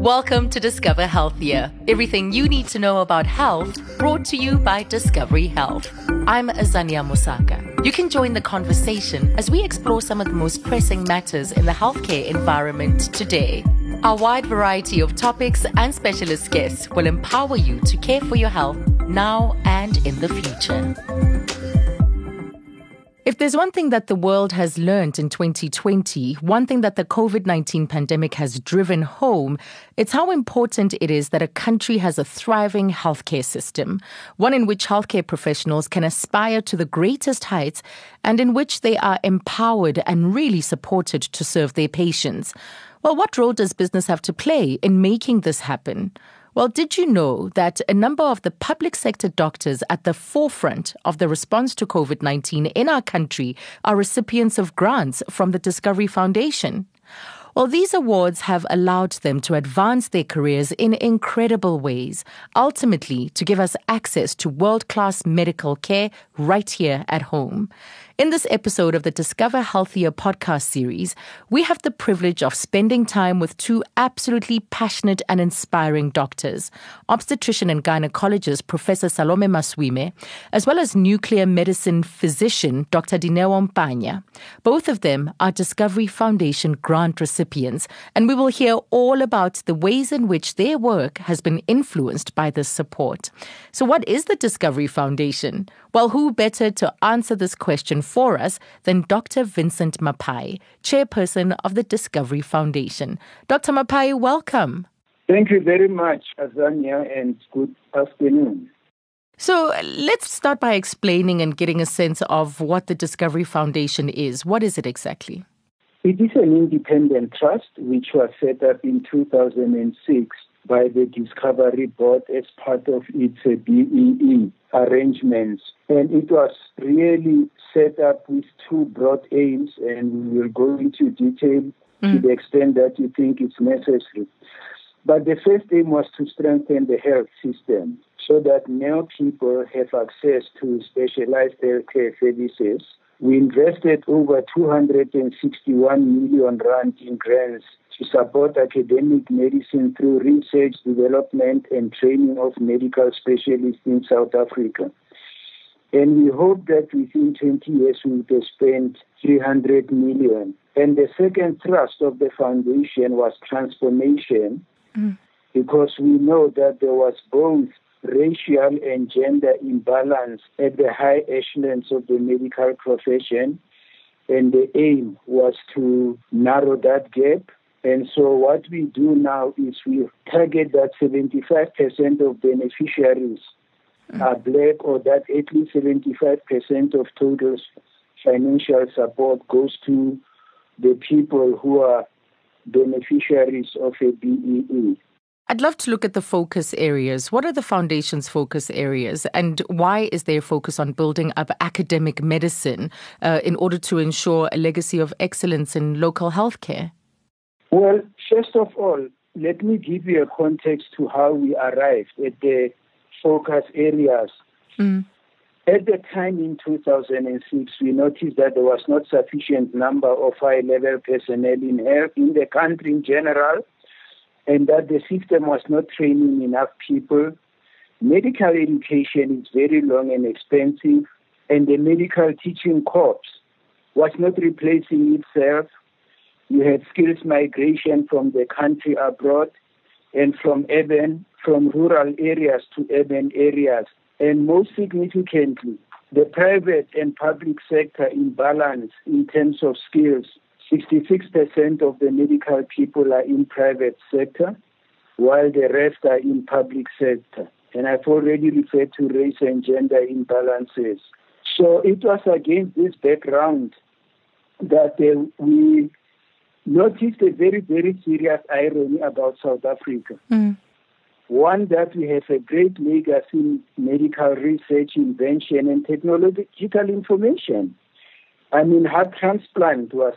Welcome to Discover Healthier. Everything you need to know about health brought to you by Discovery Health. I'm Azania Mosaka. You can join the conversation as we explore some of the most pressing matters in the healthcare environment today. Our wide variety of topics and specialist guests will empower you to care for your health now and in the future. If there's one thing that the world has learned in 2020, one thing that the COVID 19 pandemic has driven home, it's how important it is that a country has a thriving healthcare system, one in which healthcare professionals can aspire to the greatest heights and in which they are empowered and really supported to serve their patients. Well, what role does business have to play in making this happen? Well, did you know that a number of the public sector doctors at the forefront of the response to COVID 19 in our country are recipients of grants from the Discovery Foundation? Well, these awards have allowed them to advance their careers in incredible ways, ultimately to give us access to world class medical care right here at home. In this episode of the Discover Healthier podcast series, we have the privilege of spending time with two absolutely passionate and inspiring doctors obstetrician and gynecologist Professor Salome Maswime, as well as nuclear medicine physician Dr. Dineo Mpanya. Both of them are Discovery Foundation grant recipients, and we will hear all about the ways in which their work has been influenced by this support. So, what is the Discovery Foundation? Well, who better to answer this question for us than Dr. Vincent Maphai, chairperson of the Discovery Foundation. Dr. Maphai, welcome. Thank you very much, Azania, and good afternoon. So let's start by explaining and getting a sense of what the Discovery Foundation is. What is it exactly? It is an independent trust which was set up in 2006 by the Discovery Board as part of its BEE arrangements. And it was really set up with two broad aims, and we will go into detail mm. to the extent that you think it's necessary. But the first aim was to strengthen the health system so that more people have access to specialized healthcare services. We invested over 261 million rand in grants to support academic medicine through research, development, and training of medical specialists in South Africa. And we hope that within 20 years we will spend 300 million. And the second thrust of the foundation was transformation, mm. because we know that there was both racial and gender imbalance at the high echelons of the medical profession. And the aim was to narrow that gap and so what we do now is we target that 75% of beneficiaries mm. are black or that at least 75% of total financial support goes to the people who are beneficiaries of a BEE. I'd love to look at the focus areas. What are the foundation's focus areas, and why is there a focus on building up academic medicine uh, in order to ensure a legacy of excellence in local healthcare? Well, first of all, let me give you a context to how we arrived at the focus areas. Mm. At the time in 2006, we noticed that there was not sufficient number of high-level personnel in health in the country in general, and that the system was not training enough people. Medical education is very long and expensive, and the medical teaching corps was not replacing itself you had skills migration from the country abroad and from urban, from rural areas to urban areas. And most significantly, the private and public sector imbalance in terms of skills. 66% of the medical people are in private sector, while the rest are in public sector. And I've already referred to race and gender imbalances. So it was against this background that uh, we noticed a very, very serious irony about South Africa. Mm. One, that we have a great legacy in medical research, invention, and technological information. I mean, heart transplant was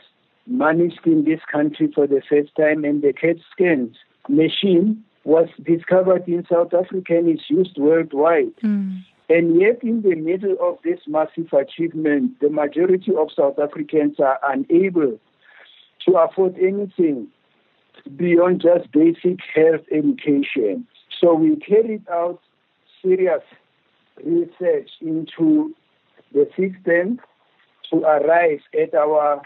managed in this country for the first time, and the CAT scans machine was discovered in South Africa and is used worldwide. Mm. And yet, in the middle of this massive achievement, the majority of South Africans are unable to afford anything beyond just basic health education. So we carried out serious research into the system to arrive at our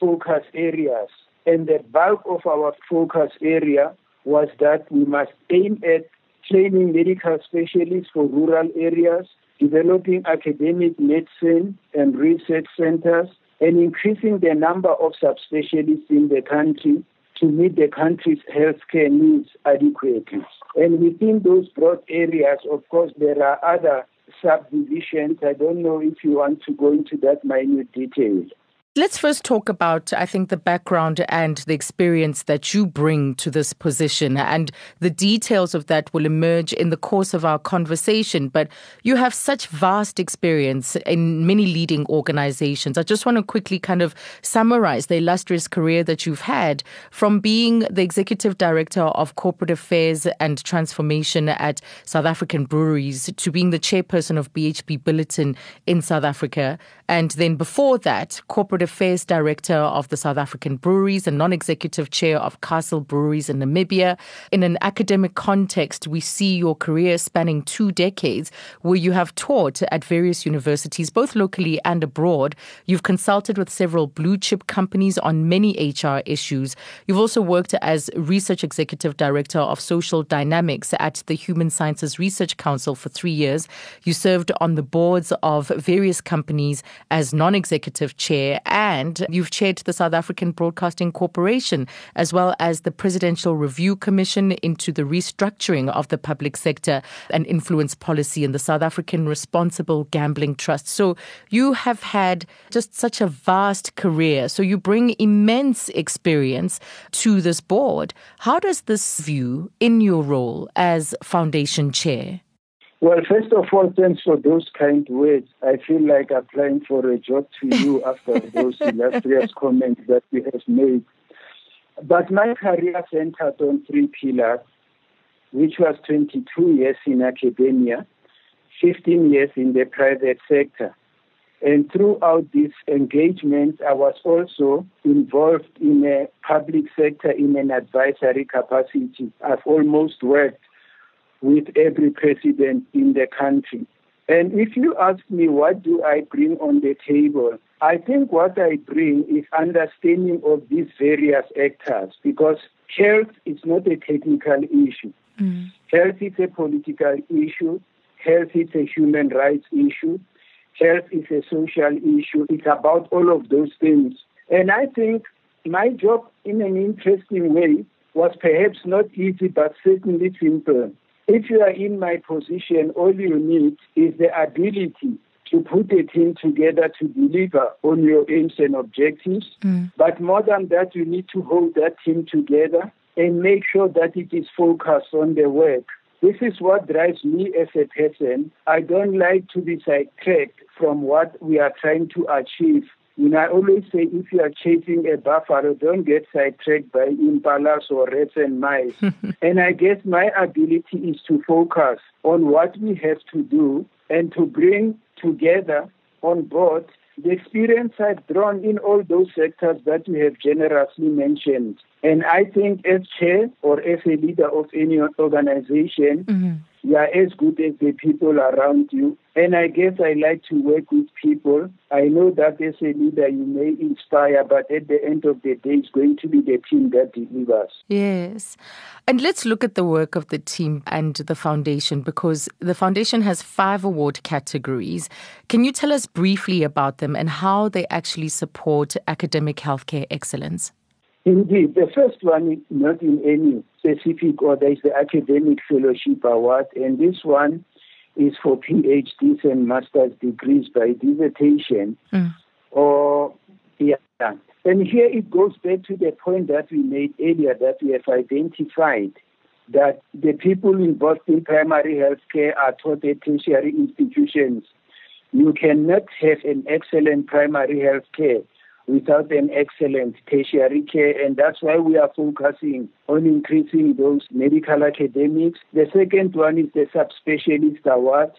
focus areas. And the bulk of our focus area was that we must aim at training medical specialists for rural areas, developing academic medicine and research centers, and increasing the number of subspecialists in the country to meet the country's healthcare needs adequately. And within those broad areas, of course, there are other subdivisions. I don't know if you want to go into that minute detail. Let's first talk about, I think, the background and the experience that you bring to this position. And the details of that will emerge in the course of our conversation. But you have such vast experience in many leading organizations. I just want to quickly kind of summarize the illustrious career that you've had from being the executive director of corporate affairs and transformation at South African breweries to being the chairperson of BHP Billiton in South Africa. And then before that, corporate Affairs Director of the South African Breweries and non executive chair of Castle Breweries in Namibia. In an academic context, we see your career spanning two decades where you have taught at various universities, both locally and abroad. You've consulted with several blue chip companies on many HR issues. You've also worked as Research Executive Director of Social Dynamics at the Human Sciences Research Council for three years. You served on the boards of various companies as non executive chair and you've chaired the South African Broadcasting Corporation, as well as the Presidential Review Commission into the restructuring of the public sector and influence policy in the South African Responsible Gambling Trust. So you have had just such a vast career. So you bring immense experience to this board. How does this view in your role as foundation chair? Well, first of all, thanks for those kind words. I feel like applying for a job to you after those illustrious comments that you have made. But my career centered on three pillars, which was 22 years in academia, 15 years in the private sector. And throughout this engagement, I was also involved in a public sector in an advisory capacity. I've almost worked with every president in the country. And if you ask me what do I bring on the table, I think what I bring is understanding of these various actors because health is not a technical issue. Mm. Health is a political issue. Health is a human rights issue. Health is a social issue. It's about all of those things. And I think my job, in an interesting way, was perhaps not easy, but certainly simple. If you are in my position, all you need is the ability to put a team together to deliver on your aims and objectives. Mm. But more than that, you need to hold that team together and make sure that it is focused on the work. This is what drives me as a person. I don't like to be sidetracked from what we are trying to achieve you know, I always say if you are chasing a buffalo, don't get sidetracked by impalas or rats and mice. and I guess my ability is to focus on what we have to do and to bring together on board the experience I've drawn in all those sectors that you have generously mentioned. And I think as chair or as a leader of any organization, mm-hmm you are as good as the people around you. And I guess I like to work with people. I know that as a leader, you may inspire, but at the end of the day, it's going to be the team that delivers. Yes. And let's look at the work of the team and the foundation because the foundation has five award categories. Can you tell us briefly about them and how they actually support academic healthcare excellence? Indeed, the first one is not in any specific order, is the Academic Fellowship Award, and this one is for PhDs and master's degrees by dissertation. Mm. Or, yeah. And here it goes back to the point that we made earlier that we have identified that the people involved in primary health care are taught at tertiary institutions. You cannot have an excellent primary health care without an excellent tertiary care, and that's why we are focusing on increasing those medical academics. The second one is the subspecialist award,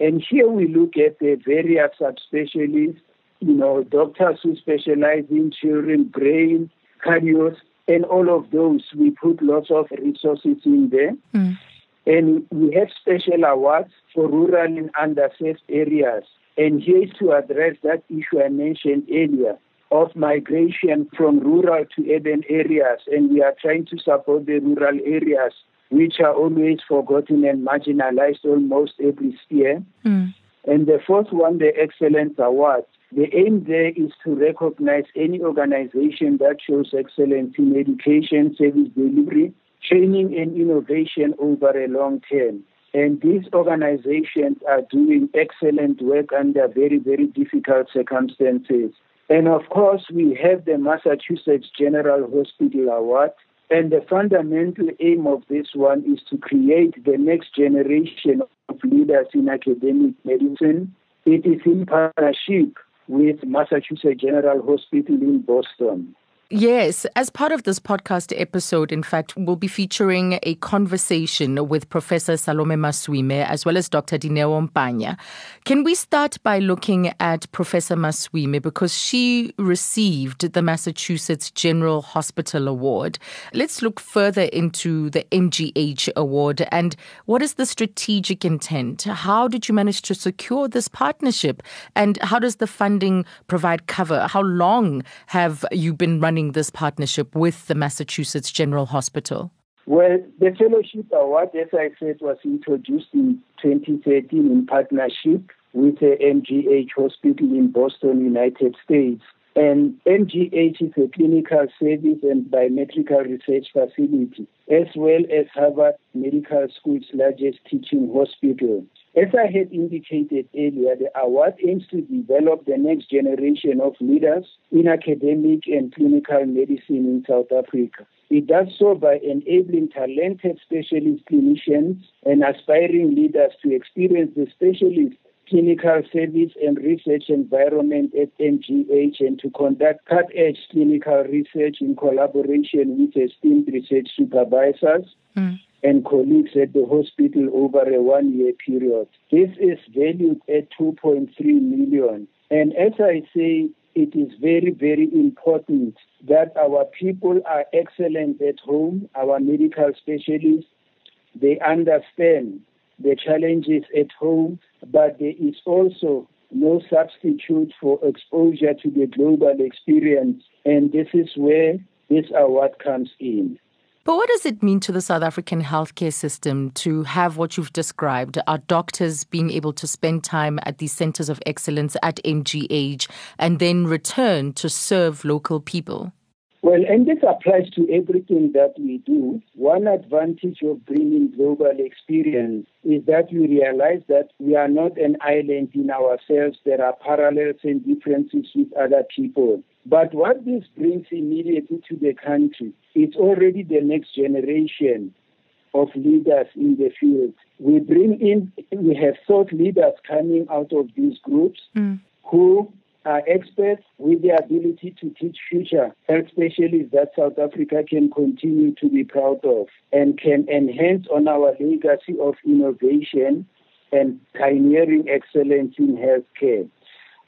and here we look at the various subspecialists, you know, doctors who specialize in children, brain, cardio, and all of those, we put lots of resources in there. Mm. And we have special awards for rural and underserved areas. And here is to address that issue I mentioned earlier of migration from rural to urban areas. And we are trying to support the rural areas, which are always forgotten and marginalized almost every year. Mm. And the fourth one, the Excellence Award. The aim there is to recognize any organization that shows excellence in education, service delivery, training, and innovation over a long term. And these organizations are doing excellent work under very, very difficult circumstances. And of course, we have the Massachusetts General Hospital Award. And the fundamental aim of this one is to create the next generation of leaders in academic medicine. It is in partnership with Massachusetts General Hospital in Boston. Yes, as part of this podcast episode, in fact, we'll be featuring a conversation with Professor Salome Maswime as well as Dr. Dineo Mpanya. Can we start by looking at Professor Maswime because she received the Massachusetts General Hospital Award? Let's look further into the MGH Award and what is the strategic intent? How did you manage to secure this partnership? And how does the funding provide cover? How long have you been running? This partnership with the Massachusetts General Hospital? Well, the fellowship award, as I said, was introduced in 2013 in partnership with the MGH Hospital in Boston, United States. And MGH is a clinical service and biomedical research facility, as well as Harvard Medical School's largest teaching hospital. As I had indicated earlier, the award aims to develop the next generation of leaders in academic and clinical medicine in South Africa. It does so by enabling talented specialist clinicians and aspiring leaders to experience the specialist clinical service and research environment at MGH and to conduct cutting-edge clinical research in collaboration with esteemed research supervisors. Mm and colleagues at the hospital over a one year period. This is valued at 2.3 million. And as I say, it is very, very important that our people are excellent at home, our medical specialists, they understand the challenges at home, but there is also no substitute for exposure to the global experience. And this is where this award comes in. But what does it mean to the South African healthcare system to have what you've described, our doctors being able to spend time at these centers of excellence at MGH and then return to serve local people? Well, and this applies to everything that we do. One advantage of bringing global experience is that we realize that we are not an island in ourselves. There are parallels and differences with other people. But what this brings immediately to the country, it's already the next generation of leaders in the field. We bring in, we have thought leaders coming out of these groups mm. who are experts with the ability to teach future health specialists that South Africa can continue to be proud of and can enhance on our legacy of innovation and pioneering excellence in healthcare.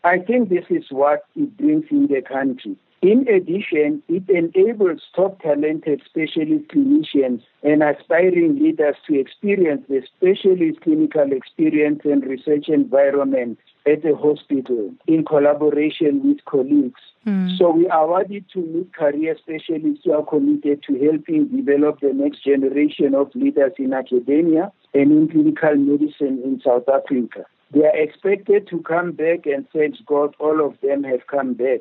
I think this is what it brings in the country. In addition, it enables top talented specialist clinicians and aspiring leaders to experience the specialist clinical experience and research environment at the hospital in collaboration with colleagues. Mm. So we are awarded to meet career specialists who are committed to helping develop the next generation of leaders in academia and in clinical medicine in South Africa. They are expected to come back, and thanks God, all of them have come back.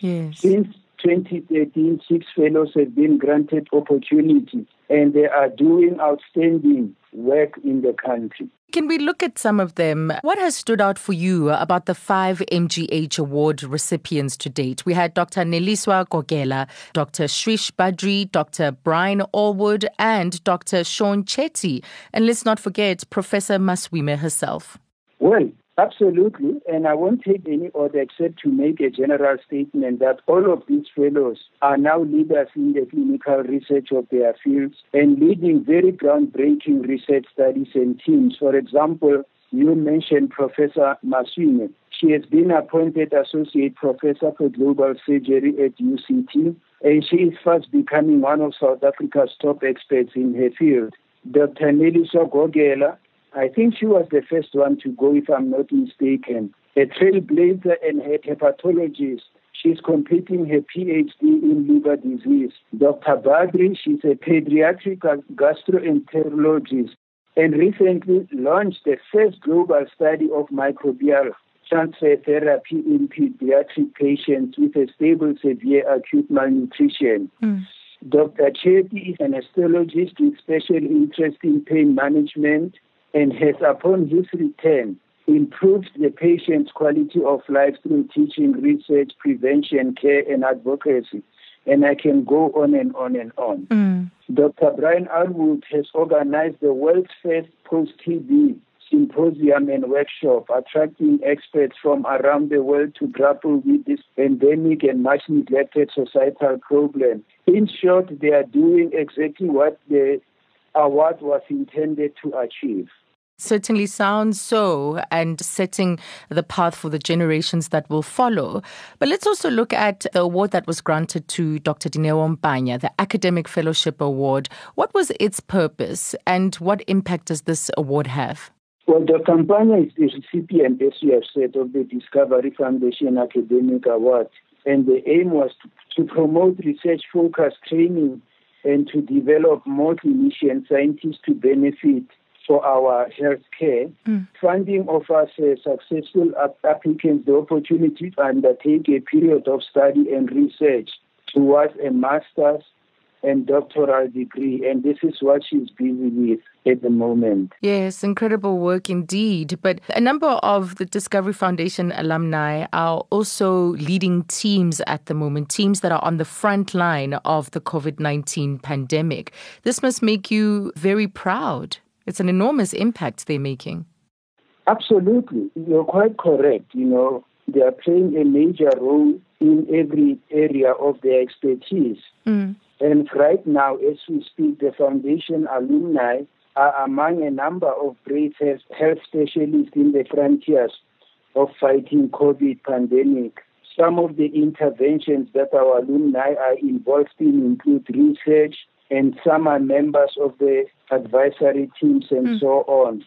Yes. Since 2013, six fellows have been granted opportunity, and they are doing outstanding work in the country. Can we look at some of them? What has stood out for you about the five MGH award recipients to date? We had Dr. Neliswa Gogela, Dr. Shrish Budree, Dr. Brian Allwood, and Dr. Sean Chetty. And let's not forget Professor Maswime herself. Well, absolutely. And I won't take any order except to make a general statement that all of these fellows are now leaders in the clinical research of their fields and leading very groundbreaking research studies and teams. For example, you mentioned Professor Maswime. She has been appointed Associate Professor for Global Surgery at UCT. and she is fast becoming one of South Africa's top experts in her field. Dr. Neliswa Gogela, I think she was the first one to go, if I'm not mistaken. A trailblazer and head hepatologist. She's completing her PhD in liver disease. Dr. Budree, she's a pediatric gastroenterologist and recently launched the first global study of microbial transfer therapy in pediatric patients with a stable severe acute malnutrition. Mm. Dr. Chetty is an histologist with special interest in pain management and has, upon his return, improved the patient's quality of life through teaching, research, prevention, care, and advocacy. And I can go on and on and on. Mm. Dr. Brian Allwood has organized the world's first post TB symposium and workshop, attracting experts from around the world to grapple with this pandemic and much neglected societal problem. In short, they are doing exactly what the award was intended to achieve certainly sounds so and setting the path for the generations that will follow. But let's also look at the award that was granted to Dr. Dineo Mpanya, the Academic Fellowship Award. What was its purpose and what impact does this award have? Well, Dr. Mpanya is the recipient, as you have said, of the Discovery Foundation Academic Award. And the aim was to, to promote research focused training and to develop more clinician scientists to benefit for our healthcare. Mm. Funding offers uh, successful applicants the opportunity to undertake a period of study and research towards a master's and doctoral degree, and this is what she's busy with at the moment. Yes, incredible work indeed. But a number of the Discovery Foundation alumni are also leading teams at the moment, teams that are on the front line of the COVID 19 pandemic. This must make you very proud. It's an enormous impact they're making. Absolutely. You're quite correct. You know, they are playing a major role in every area of their expertise. Mm. And right now, as we speak, the foundation alumni are among a number of brave health specialists in the frontiers of fighting COVID pandemic. Some of the interventions that our alumni are involved in include research, and some are members of the advisory teams and mm. so on.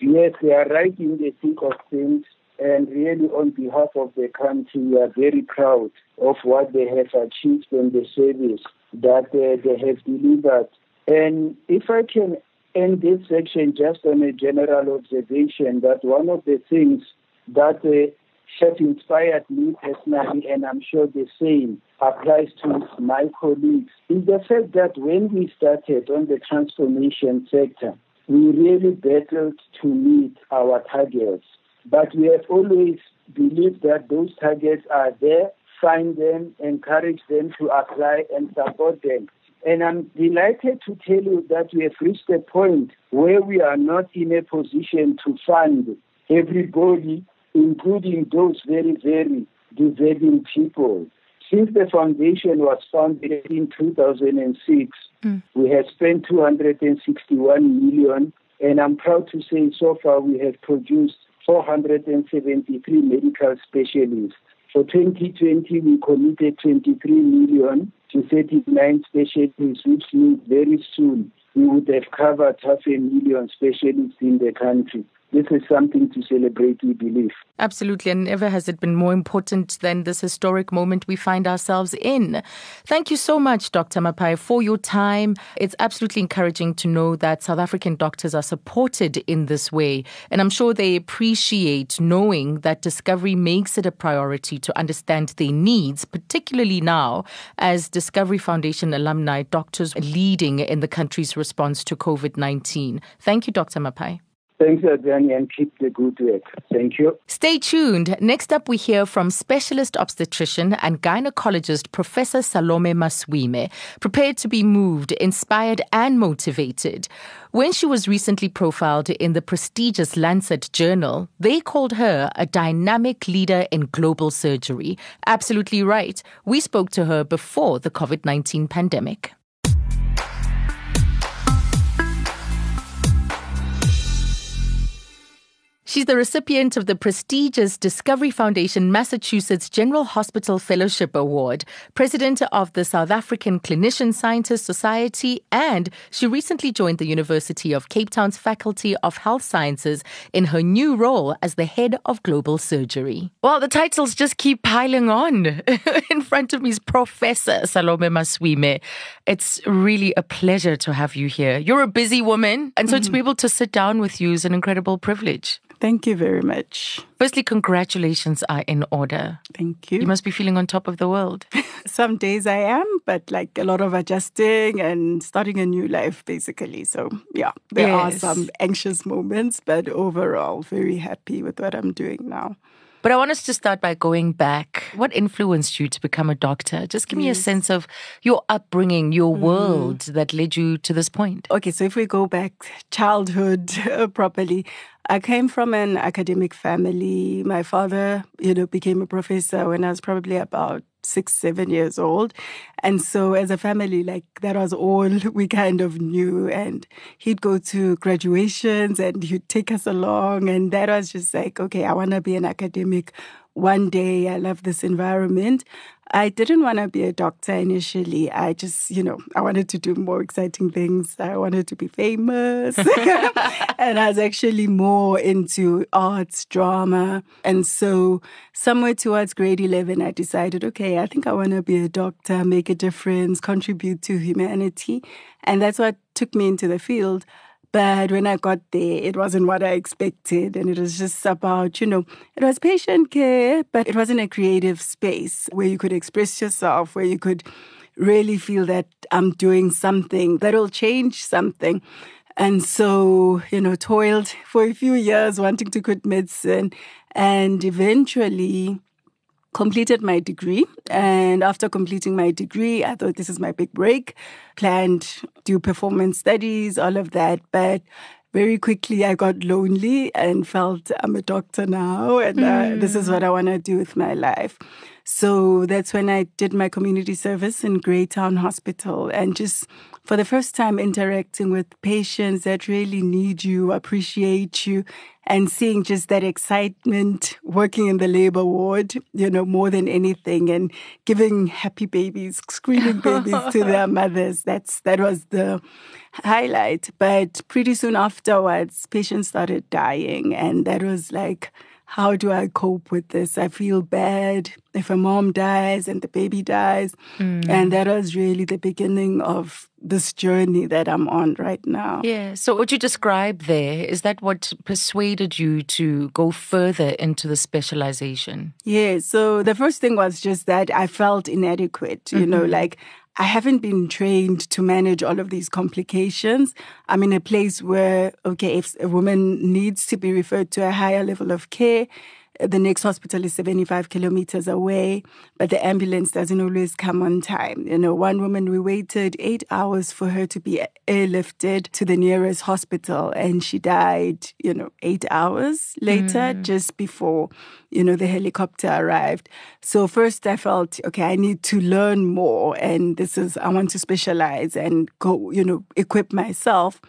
Yes, they are right in the thick of things, and really, on behalf of the country, we are very proud of what they have achieved in the service that uh, they have delivered. And if I can end this section just on a general observation, that one of the things that uh, have inspired me personally, and I'm sure the same applies to my colleagues, is the fact that when we started on the transformation sector, we really battled to meet our targets. But we have always believed that those targets are there, find them, encourage them to apply and support them. And I'm delighted to tell you that we have reached a point where we are not in a position to fund everybody including those very, very deserving people. Since the foundation was founded in 2006, mm. we have spent 261 million, and I'm proud to say so far we have produced 473 medical specialists. For 2020, we committed 23 million to 39 specialties, which means very soon we would have covered half a million specialists in the country this is something to celebrate, we believe. Absolutely, and never has it been more important than this historic moment we find ourselves in. Thank you so much, Dr. Maphai, for your time. It's absolutely encouraging to know that South African doctors are supported in this way, and I'm sure they appreciate knowing that Discovery makes it a priority to understand their needs, particularly now as Discovery Foundation alumni doctors leading in the country's response to COVID 19. Thank you, Dr. Maphai. Thanks, Adriani, and keep the good work. Thank you. Stay tuned. Next up, we hear from specialist obstetrician and gynecologist Professor Salome Maswime, prepared to be moved, inspired, and motivated. When she was recently profiled in the prestigious Lancet journal, they called her a dynamic leader in global surgery. Absolutely right. We spoke to her before the COVID 19 pandemic. She's the recipient of the prestigious Discovery Foundation Massachusetts General Hospital Fellowship Award, president of the South African Clinician Scientist Society, and she recently joined the University of Cape Town's Faculty of Health Sciences in her new role as the head of global surgery. Well, the titles just keep piling on. in front of me is Professor Salome Maswime. It's really a pleasure to have you here. You're a busy woman, and so mm-hmm. to be able to sit down with you is an incredible privilege. Thank you very much. Firstly, congratulations are in order. Thank you. You must be feeling on top of the world. Some days I am, but like a lot of adjusting and starting a new life, basically. So, yeah, there yes. are some anxious moments, but overall, very happy with what I'm doing now. But I want us to start by going back. What influenced you to become a doctor? Just give me a sense of your upbringing, your mm. world that led you to this point. Okay, so if we go back childhood uh, properly, I came from an academic family. My father, you know, became a professor when I was probably about six, seven years old. And so as a family, like that was all we kind of knew. And he'd go to graduations and he'd take us along. And that was just like, okay, I want to be an academic one day. I love this environment. I didn't want to be a doctor initially. I just, you know, I wanted to do more exciting things. I wanted to be famous. and I was actually more into arts, drama. And so, somewhere towards grade 11, I decided, okay, I think I want to be a doctor, make a difference, contribute to humanity. And that's what took me into the field. But when I got there, it wasn't what I expected. And it was just about, you know, it was patient care, but it wasn't a creative space where you could express yourself, where you could really feel that I'm doing something that'll change something. And so, you know, toiled for a few years wanting to quit medicine. And eventually, completed my degree. And after completing my degree, I thought this is my big break. Planned do performance studies, all of that. But very quickly I got lonely and felt I'm a doctor now and uh, mm. this is what I want to do with my life. So that's when I did my community service in Greytown Hospital and just for the first time interacting with patients that really need you, appreciate you, and seeing just that excitement working in the labor ward, you know, more than anything, and giving happy babies, screaming babies to their mothers. That's that was the highlight. But pretty soon afterwards, patients started dying, and that was like how do I cope with this? I feel bad if a mom dies and the baby dies. Mm. And that was really the beginning of this journey that I'm on right now. Yeah. So, what you described there, is that what persuaded you to go further into the specialization? Yeah. So, the first thing was just that I felt inadequate, mm-hmm. you know, mm-hmm. like I haven't been trained to manage all of these complications. I'm in a place where, okay, if a woman needs to be referred to a higher level of care, the next hospital is 75 kilometers away, but the ambulance doesn't always come on time. You know, one woman, we waited eight hours for her to be airlifted to the nearest hospital, and she died, you know, eight hours later, mm. just before, you know, the helicopter arrived. So, first I felt, okay, I need to learn more, and this is, I want to specialize and go, you know, equip myself.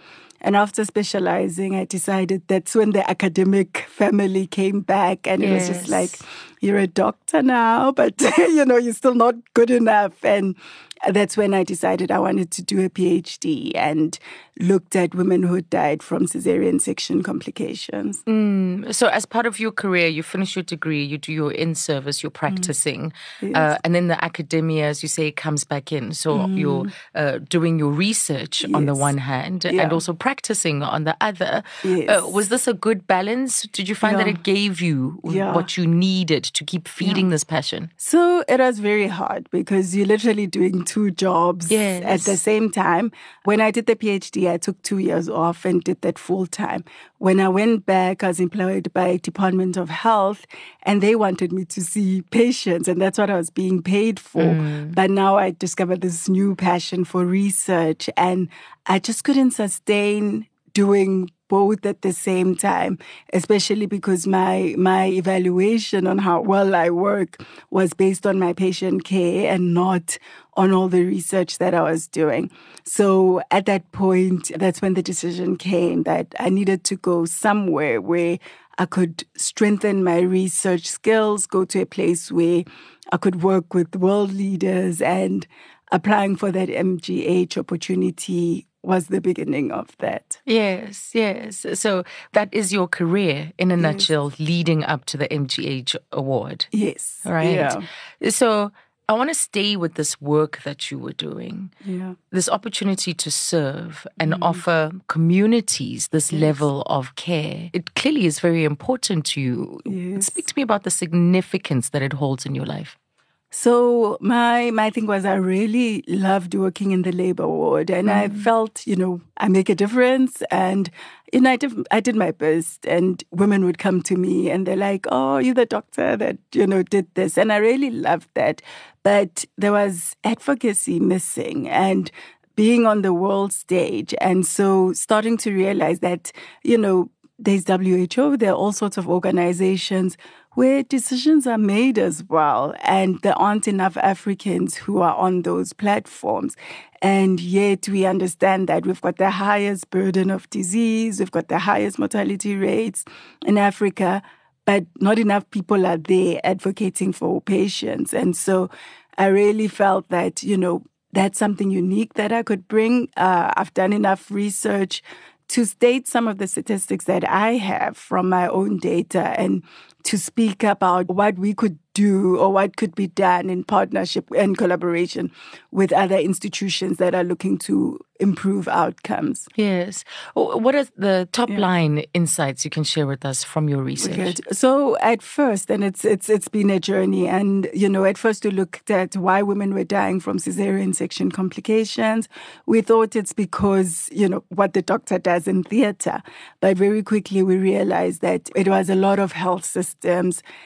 And after specializing, I decided that's when the academic family came back, and yes. it was just like, you're a doctor now, but you know, you're still not good enough. And that's when I decided I wanted to do a PhD and looked at women who died from cesarean section complications. Mm. So, as part of your career, you finish your degree, you do your in service, you're mm. practicing, mm. yes. uh, and then the academia, as you say, comes back in. So, mm. you're uh, doing your research yes. on the one hand yeah. and also practicing on the other. Yes. Uh, was this a good balance? Did you find yeah. that it gave you yeah. what you needed to keep feeding this passion? So, it was very hard because you're literally doing two jobs yes. at the same time. When I did the PhD, I took two years off and did that full time. When I went back, I was employed by Department of Health, and they wanted me to see patients, and that's what I was being paid for. Mm. But now I discovered this new passion for research, and I just couldn't sustain doing both at the same time, especially because my my evaluation on how well I work was based on my patient care and not on all the research that I was doing. So at that point, that's when the decision came that I needed to go somewhere where I could strengthen my research skills, go to a place where I could work with world leaders and applying for that MGH opportunity was the beginning of that. Yes, yes. So that is your career in a yes. nutshell leading up to the MGH award. Yes. Right. Yeah. So I want to stay with this work that you were doing. Yeah. This opportunity to serve and mm. offer communities this yes. level of care. It clearly is very important to you. Yes. Speak to me about the significance that it holds in your life. So my my thing was I really loved working in the labor ward and mm. I felt, you know, I make a difference and you know, I did, I did my best and women would come to me and they're like, Oh, you're the doctor that, you know, did this. And I really loved that. But there was advocacy missing and being on the world stage. And so starting to realize that, you know, there's WHO, there are all sorts of organizations where decisions are made as well. And there aren't enough Africans who are on those platforms. And yet we understand that we've got the highest burden of disease, we've got the highest mortality rates in Africa, but not enough people are there advocating for patients. And so I really felt that, you know, that's something unique that I could bring. Uh, I've done enough research to state some of the statistics that I have from my own data and to speak about what we could do or what could be done in partnership and collaboration with other institutions that are looking to improve outcomes. Yes. What are the top yeah. line insights you can share with us from your research? So at first, and it's it's it's been a journey, and you know, at first we looked at why women were dying from cesarean section complications. We thought it's because you know what the doctor does in theatre, but very quickly we realized that it was a lot of health systems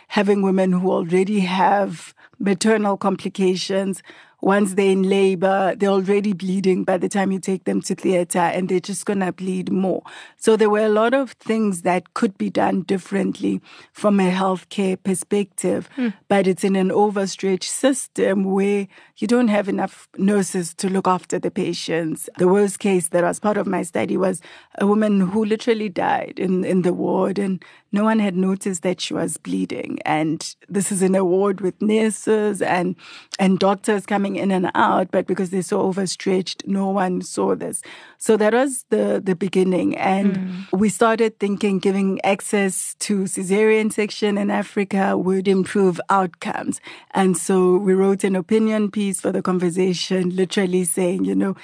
having women who already have maternal complications once they're in labor, they're already bleeding by the time you take them to theater and they're just going to bleed more. So there were a lot of things that could be done differently from a healthcare perspective, mm. but it's in an overstretched system where you don't have enough nurses to look after the patients. The worst case that was part of my study was a woman who literally died in, in the ward and no one had noticed that she was bleeding. And this is in a ward with nurses and, and doctors coming in and out, but because they're so overstretched, no one saw this. So that was the, the beginning. And mm. we started thinking giving access to cesarean section in Africa would improve outcomes. And so we wrote an opinion piece for the conversation, literally saying, you know,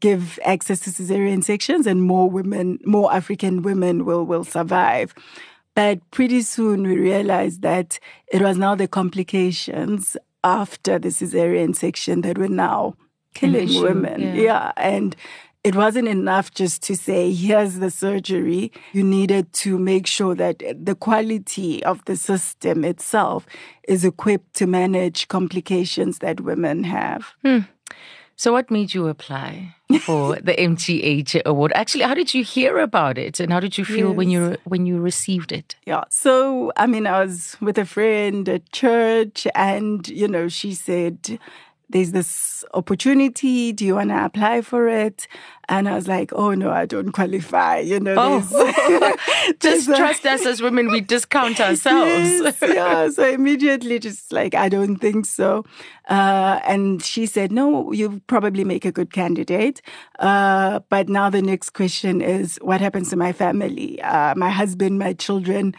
give access to cesarean sections and more women, more African women will, will survive. But pretty soon we realized that it was now the complications after the cesarean section that were now killing issue, women. Yeah. yeah. And it wasn't enough just to say, here's the surgery. You needed to make sure that the quality of the system itself is equipped to manage complications that women have. Hmm. So, what made you apply for the MGH award? Actually, how did you hear about it, and how did you feel yes. when you when you received it? Yeah, so I mean, I was with a friend at church, and you know, she said, there's this opportunity. Do you want to apply for it? And I was like, oh no, I don't qualify. You know, oh. just trust us as women, we discount ourselves. yes, yeah. So immediately just like, I don't think so. Uh, and she said, no, you probably make a good candidate. Uh, but now the next question is, what happens to my family? Uh, my husband, my children,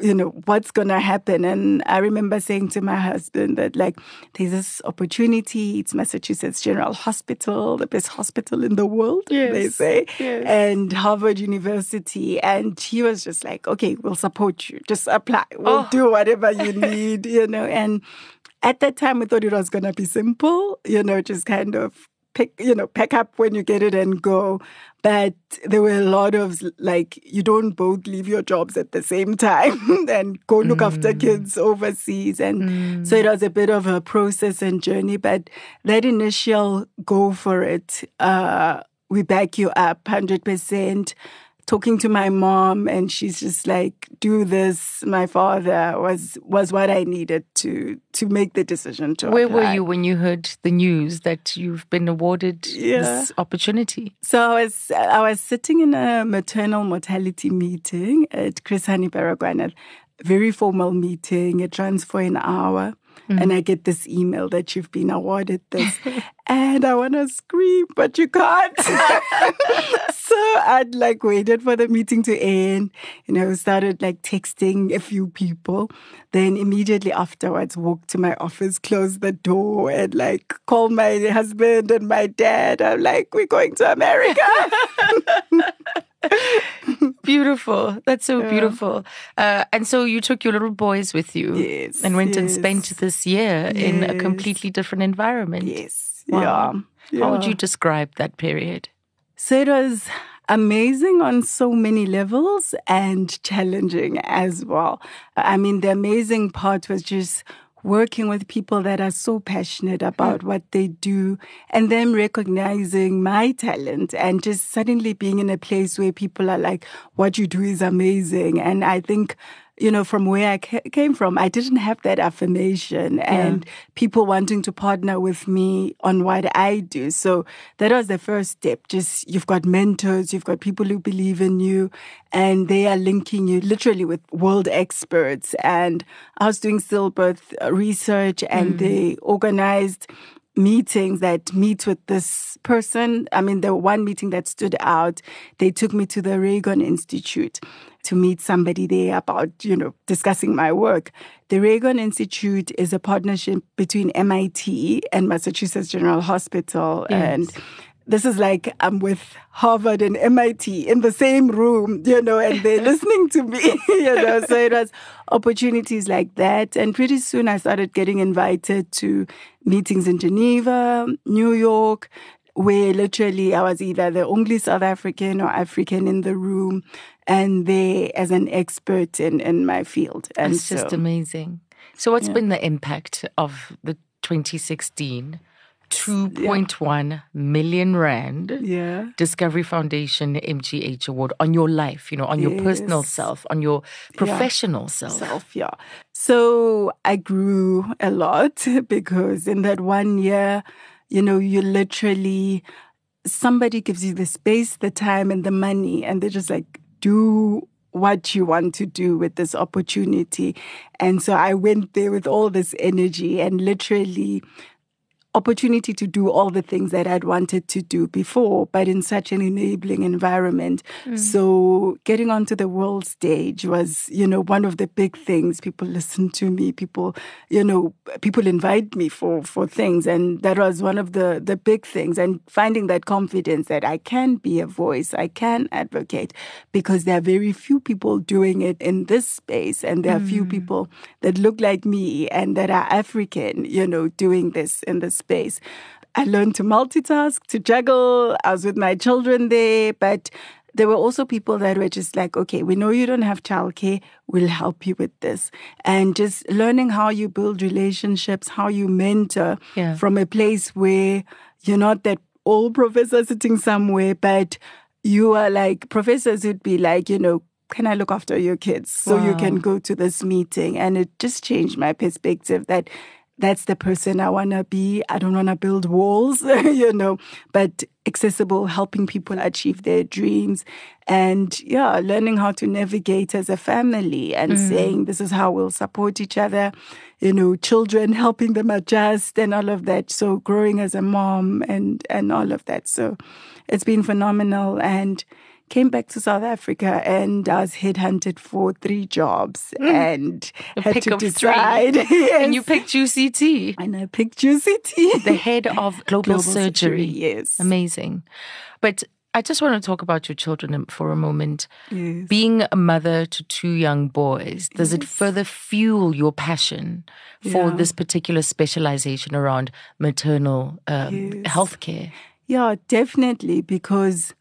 you know what's going to happen and i remember saying to my husband that like there's this opportunity it's massachusetts general hospital the best hospital in the world yes. they say yes. and harvard university and he was just like okay we'll support you just apply we'll oh. do whatever you need you know and at that time we thought it was going to be simple you know just kind of pick, you know, pack up when you get it and go. But there were a lot of like, you don't both leave your jobs at the same time and go look mm. after kids overseas. And mm. so it was a bit of a process and journey. But that initial go for it, uh, we back you up 100%. Talking to my mom and she's just like do this my father was was what i needed to to make the decision to where apply. were you when you heard the news that you've been awarded yeah. this opportunity so i was i was sitting in a maternal mortality meeting at chris hani baragwanath very formal meeting it runs for an hour Mm. And I get this email that you've been awarded this. and I want to scream, but you can't. so I'd like waited for the meeting to end, you know, started like texting a few people. Then immediately afterwards, walked to my office, closed the door, and like called my husband and my dad. I'm like, we're going to America. beautiful. That's so yeah. beautiful. Uh, and so you took your little boys with you yes, and went yes. and spent this year yes. in a completely different environment. Yes. Wow. Yeah. How would you describe that period? So it was amazing on so many levels and challenging as well. I mean, the amazing part was just working with people that are so passionate about mm. what they do and them recognizing my talent and just suddenly being in a place where people are like, what you do is amazing. And I think you know, from where I came from, I didn't have that affirmation and people wanting to partner with me on what I do. So that was the first step. Just you've got mentors, you've got people who believe in you, and they are linking you literally with world experts. And I was doing stillbirth research, and mm. they organized meetings that meet with this person. I mean, the one meeting that stood out, they took me to the Ragon Institute to meet somebody there about, you know, discussing my work. The Ragon Institute is a partnership between MIT and Massachusetts General Hospital. Yes. And this is like I'm with Harvard and MIT in the same room, you know, and they're listening to me, you know. So it was opportunities like that. And pretty soon I started getting invited to meetings in Geneva, New York, where literally I was either the only South African or African in the room and there as an expert in, in my field. And it's so, just amazing. So what's yeah. been the impact of the 2016 2.1 yeah. million rand yeah. Discovery Foundation MGH award on your life, you know, on yes. your personal self, on your professional yeah. self. Self, yeah. So I grew a lot because in that one year, you know, you literally somebody gives you the space, the time, and the money, and they're just like, do what you want to do with this opportunity. And so I went there with all this energy and literally opportunity to do all the things that I'd wanted to do before, but in such an enabling environment. Mm. So getting onto the world stage was, you know, one of the big things. People listen to me, people, you know, people invite me for for things. And that was one of the the big things. And finding that confidence that I can be a voice, I can advocate, because there are very few people doing it in this space. And there are mm. few people that look like me and that are African, you know, doing this in this space. I learned to multitask, to juggle. I was with my children there, but there were also people that were just like, okay, we know you don't have childcare. We'll help you with this. And just learning how you build relationships, how you mentor yeah. from a place where you're not that old professor sitting somewhere, but you are like, professors would be like, you know, can I look after your kids so wow. you can go to this meeting? And it just changed my perspective that that's the person I want to be. I don't want to build walls, you know, but accessible, helping people achieve their dreams. And yeah, learning how to navigate as a family and mm. saying this is how we'll support each other, you know, children helping them adjust and all of that. So growing as a mom and, and all of that. So it's been phenomenal. And came back to South Africa and I was headhunted for three jobs mm. and a had to decide. yes. And you picked UCT. And I know, picked UCT. The head of global, global surgery. surgery. Yes. Amazing. But I just want to talk about your children for a moment. Yes. Being a mother to two young boys, does yes. it further fuel your passion for yeah. this particular specialization around maternal um, yes. healthcare? Yeah, definitely. Because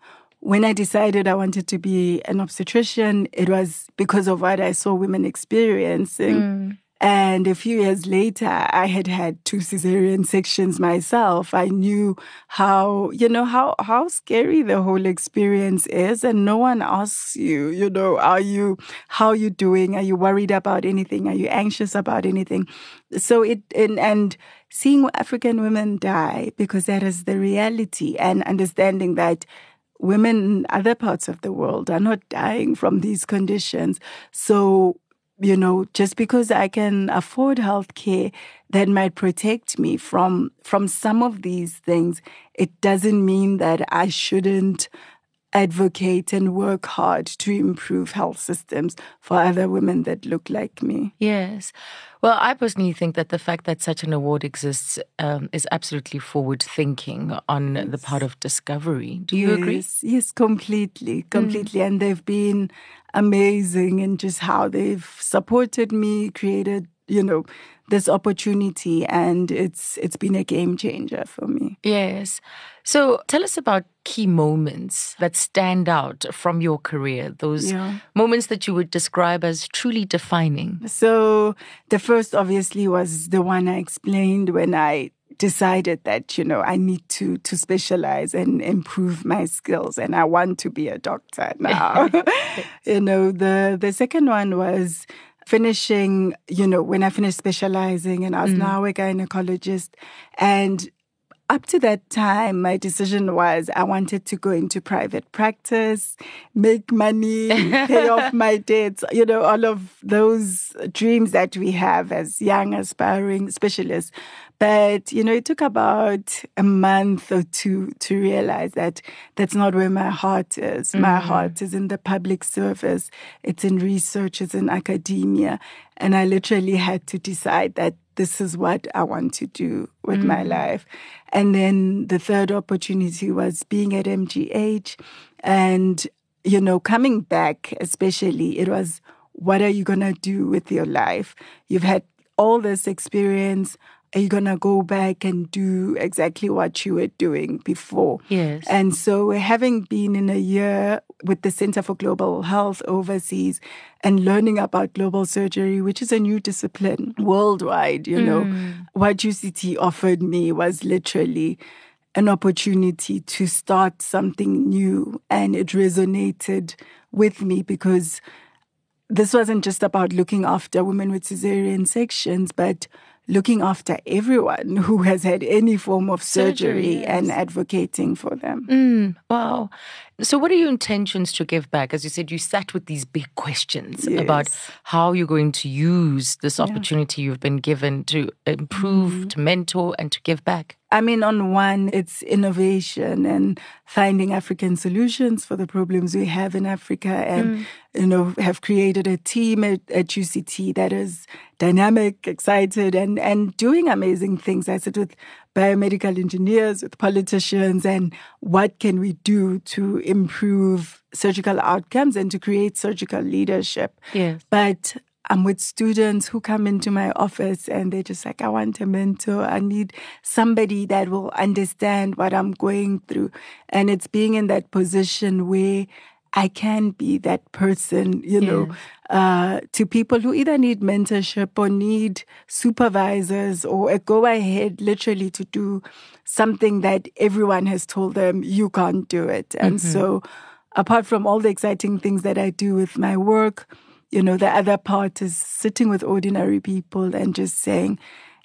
when I decided I wanted to be an obstetrician, it was because of what I saw women experiencing. Mm. And a few years later, I had had two cesarean sections myself. I knew how, you know, how, how scary the whole experience is. And no one asks you, you know, are you, how are you doing? Are you worried about anything? Are you anxious about anything? So it, and, and seeing African women die because that is the reality and understanding that women in other parts of the world are not dying from these conditions. So you know, just because I can afford healthcare that might protect me from from some of these things, it doesn't mean that I shouldn't advocate and work hard to improve health systems for other women that look like me. Yes. Well, I personally think that the fact that such an award exists um, is absolutely forward thinking on yes. the part of discovery. Do you yes, agree? Yes, completely, completely. Mm. And they've been amazing in just how they've supported me, created, you know, this opportunity and it's it's been a game changer for me. Yes. So tell us about key moments that stand out from your career, those yeah. moments that you would describe as truly defining. So the first obviously was the one I explained when I decided that you know I need to to specialize and improve my skills and I want to be a doctor now. you know the the second one was finishing, you know, when I finished specializing and I was mm. now a gynecologist. And up to that time, my decision was I wanted to go into private practice, make money, pay off my debts, you know, all of those dreams that we have as young, aspiring specialists. But, you know, it took about a month or two to realize that that's not where my heart is. Mm-hmm. My heart is in the public service, it's in research, it's in academia. And I literally had to decide that this is what I want to do with mm-hmm. my life. And then the third opportunity was being at MGH and, you know, coming back, especially, it was what are you going to do with your life? You've had all this experience are you going to go back and do exactly what you were doing before? Yes. And so, having been in a year with the Center for Global Health overseas and learning about global surgery, which is a new discipline worldwide, you mm. know, what UCT offered me was literally an opportunity to start something new. And it resonated with me because this wasn't just about looking after women with cesarean sections, but looking after everyone who has had any form of surgery, and advocating for them. Mm, wow. So, what are your intentions to give back? As you said, you sat with these big questions yes. about how you're going to use this opportunity yeah. you've been given to improve, mm-hmm. to mentor, and to give back. I mean, on one, it's innovation and finding African solutions for the problems we have in Africa, and mm. you know, have created a team at, at, UCT that is dynamic, excited, and and doing amazing things. I sit with biomedical engineers, with politicians, and what can we do to improve surgical outcomes and to create surgical leadership? Yes. But I'm with students who come into my office and they're just like, I want a mentor. I need somebody that will understand what I'm going through. And it's being in that position where I can be that person, you know, uh, to people who either need mentorship or need supervisors or a go ahead literally to do something that everyone has told them you can't do it. And mm-hmm. so, apart from all the exciting things that I do with my work, you know, the other part is sitting with ordinary people and just saying,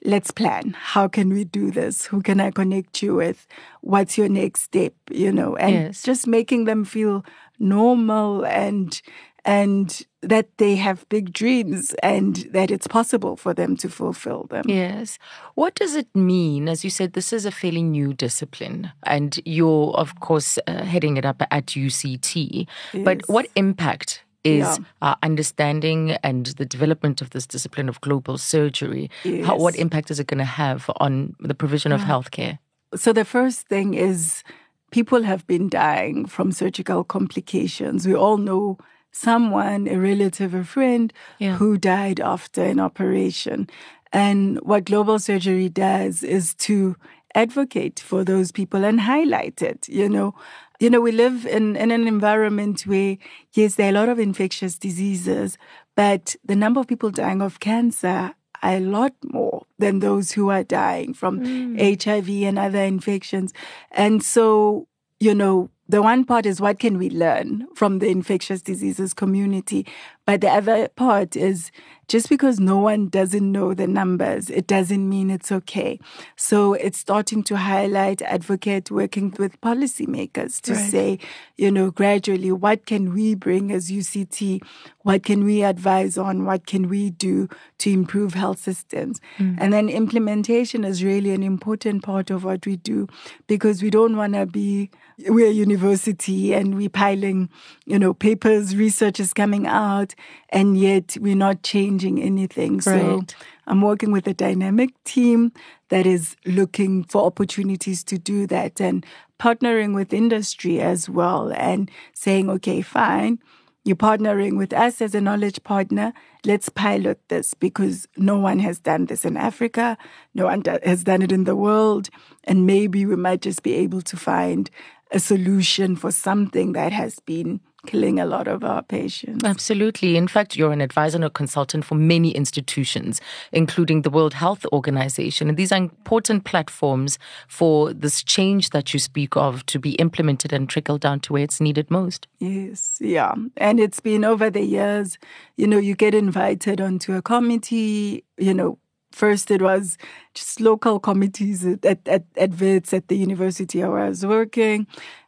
let's plan. How can we do this? Who can I connect you with? What's your next step? You know, and yes. just making them feel normal and and that they have big dreams and that it's possible for them to fulfill them. Yes. What does it mean? As you said, this is a fairly new discipline, and you're, of course, uh, heading it up at UCT. Yes. But what impact is yeah. understanding and the development of this discipline of global surgery. Yes. How, what impact is it going to have on the provision of healthcare? So, the first thing is people have been dying from surgical complications. We all know someone, a relative, a friend, yeah. who died after an operation. And what global surgery does is to advocate for those people and highlight it, you know. You know, we live in, in an environment where, yes, there are a lot of infectious diseases, but the number of people dying of cancer a lot more than those who are dying from mm. HIV and other infections. And so, you know, the one part is what can we learn from the infectious diseases community? But the other part is just because no one doesn't know the numbers, it doesn't mean it's okay. So it's starting to highlight, advocate, working with policymakers to right. say, you know, gradually, what can we bring as UCT? What can we advise on? What can we do to improve health systems? Mm. And then implementation is really an important part of what we do because we don't want to be, we're a university and we're piling, you know, papers, research is coming out and yet we're not changing anything. Right. So I'm working with a dynamic team that is looking for opportunities to do that and partnering with industry as well and saying, okay, fine. You're partnering with us as a knowledge partner. Let's pilot this because no one has done this in Africa. No one has done it in the world. And maybe we might just be able to find a solution for something that has been killing a lot of our patients. Absolutely. In fact, you're an advisor and a consultant for many institutions, including the World Health Organization. And these are important platforms for this change that you speak of to be implemented and trickle down to where it's needed most. Yes, yeah. And it's been over the years, you know, you get invited onto a committee, you know, First, it was just local committees at, at, at Wits at the university where I was working.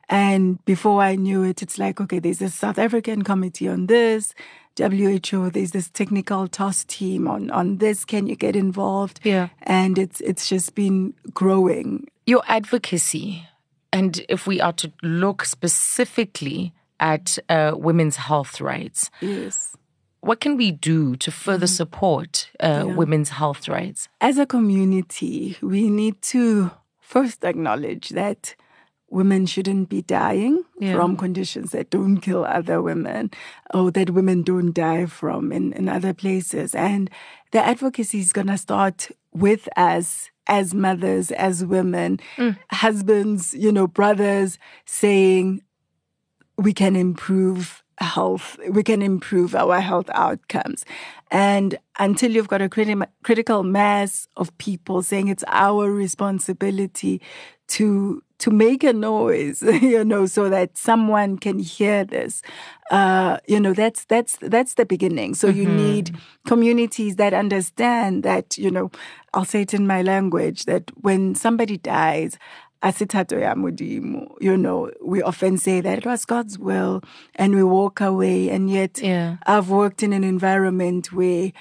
And before I knew it, it's like, okay, there's a South African committee on this. WHO, there's this technical task team on, on this. Can you get involved? Yeah. And it's it's just been growing. Your advocacy, and if we are to look specifically at uh, women's health rights, yes. What can we do to further mm-hmm. support uh, yeah. women's health rights? As a community, we need to first acknowledge that women shouldn't be dying yeah. from conditions that don't kill other women or that women don't die from in, in other places. And the advocacy is going to start with us as mothers, as women, mm. husbands, you know, brothers saying we can improve health, we can improve our health outcomes. And until you've got a criti- critical mass of people saying it's our responsibility to to make a noise, you know, so that someone can hear this. Uh, you know, that's that's that's the beginning. So mm-hmm. you need communities that understand that, you know, I'll say it in my language that when somebody dies, you know, we often say that it was God's will and we walk away. And yet yeah. I've worked in an environment where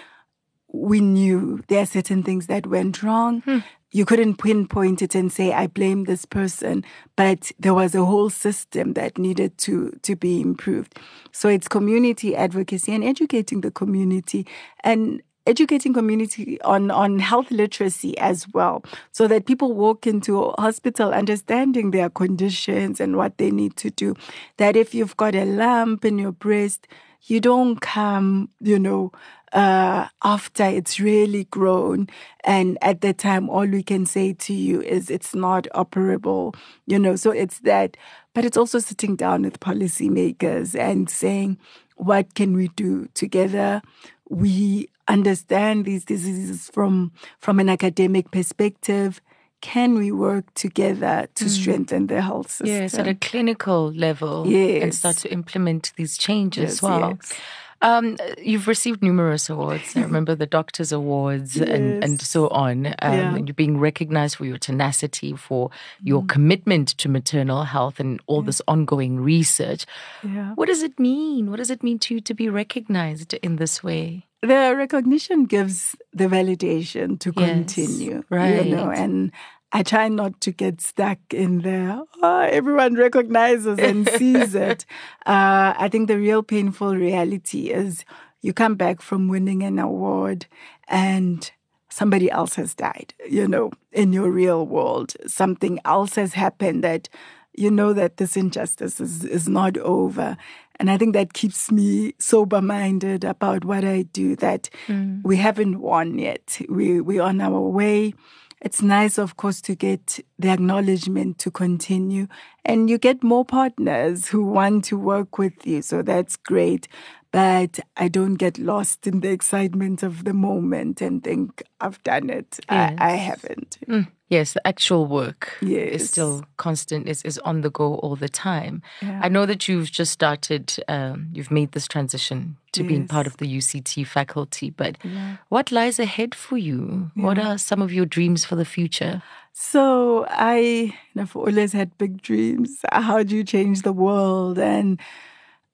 we knew there are certain things that went wrong. Hmm. You couldn't pinpoint it and say, I blame this person, but there was a whole system that needed to, to be improved. So it's community advocacy and educating the community and educating community on, on health literacy as well, so that people walk into hospital understanding their conditions and what they need to do. That if you've got a lump in your breast, you don't come, you know, uh, after it's really grown. And at the time, all we can say to you is it's not operable, you know. So it's that, but it's also sitting down with policymakers and saying, what can we do together? We understand these diseases from, from an academic perspective can we work together to mm. strengthen the health system? Yes, at a clinical level. Yes. And start to implement these changes yes, as well. Yes. Um, you've received numerous awards. I remember the Doctors Awards yes. and, and so on. Um, yeah. You're being recognized for your tenacity, for your mm. commitment to maternal health and all yeah. this ongoing research. Yeah. What does it mean? What does it mean to you to be recognized in this way? The recognition gives the validation to yes, continue. Right. You know, and I try not to get stuck in there. Oh, everyone recognizes and sees it. Uh, I think the real painful reality is you come back from winning an award and somebody else has died, you know, in your real world. Something else has happened that you know that this injustice is, is not over. And I think that keeps me sober minded about what I do, that mm. we haven't won yet. We, we're on our way it's nice, of course, to get the acknowledgement to continue. And you get more partners who want to work with you. So that's great. But I don't get lost in the excitement of the moment and think I've done it. Yes. I, I, haven't. Mm. Yes, the actual work yes. is still constant, is, is on the go all the time. Yeah. I know that you've just started, um, you've made this transition to yes. being part of the UCT faculty, but yeah. what lies ahead for you? Yeah. What are some of your dreams for the future? So I have always had big dreams. How do you change the world? And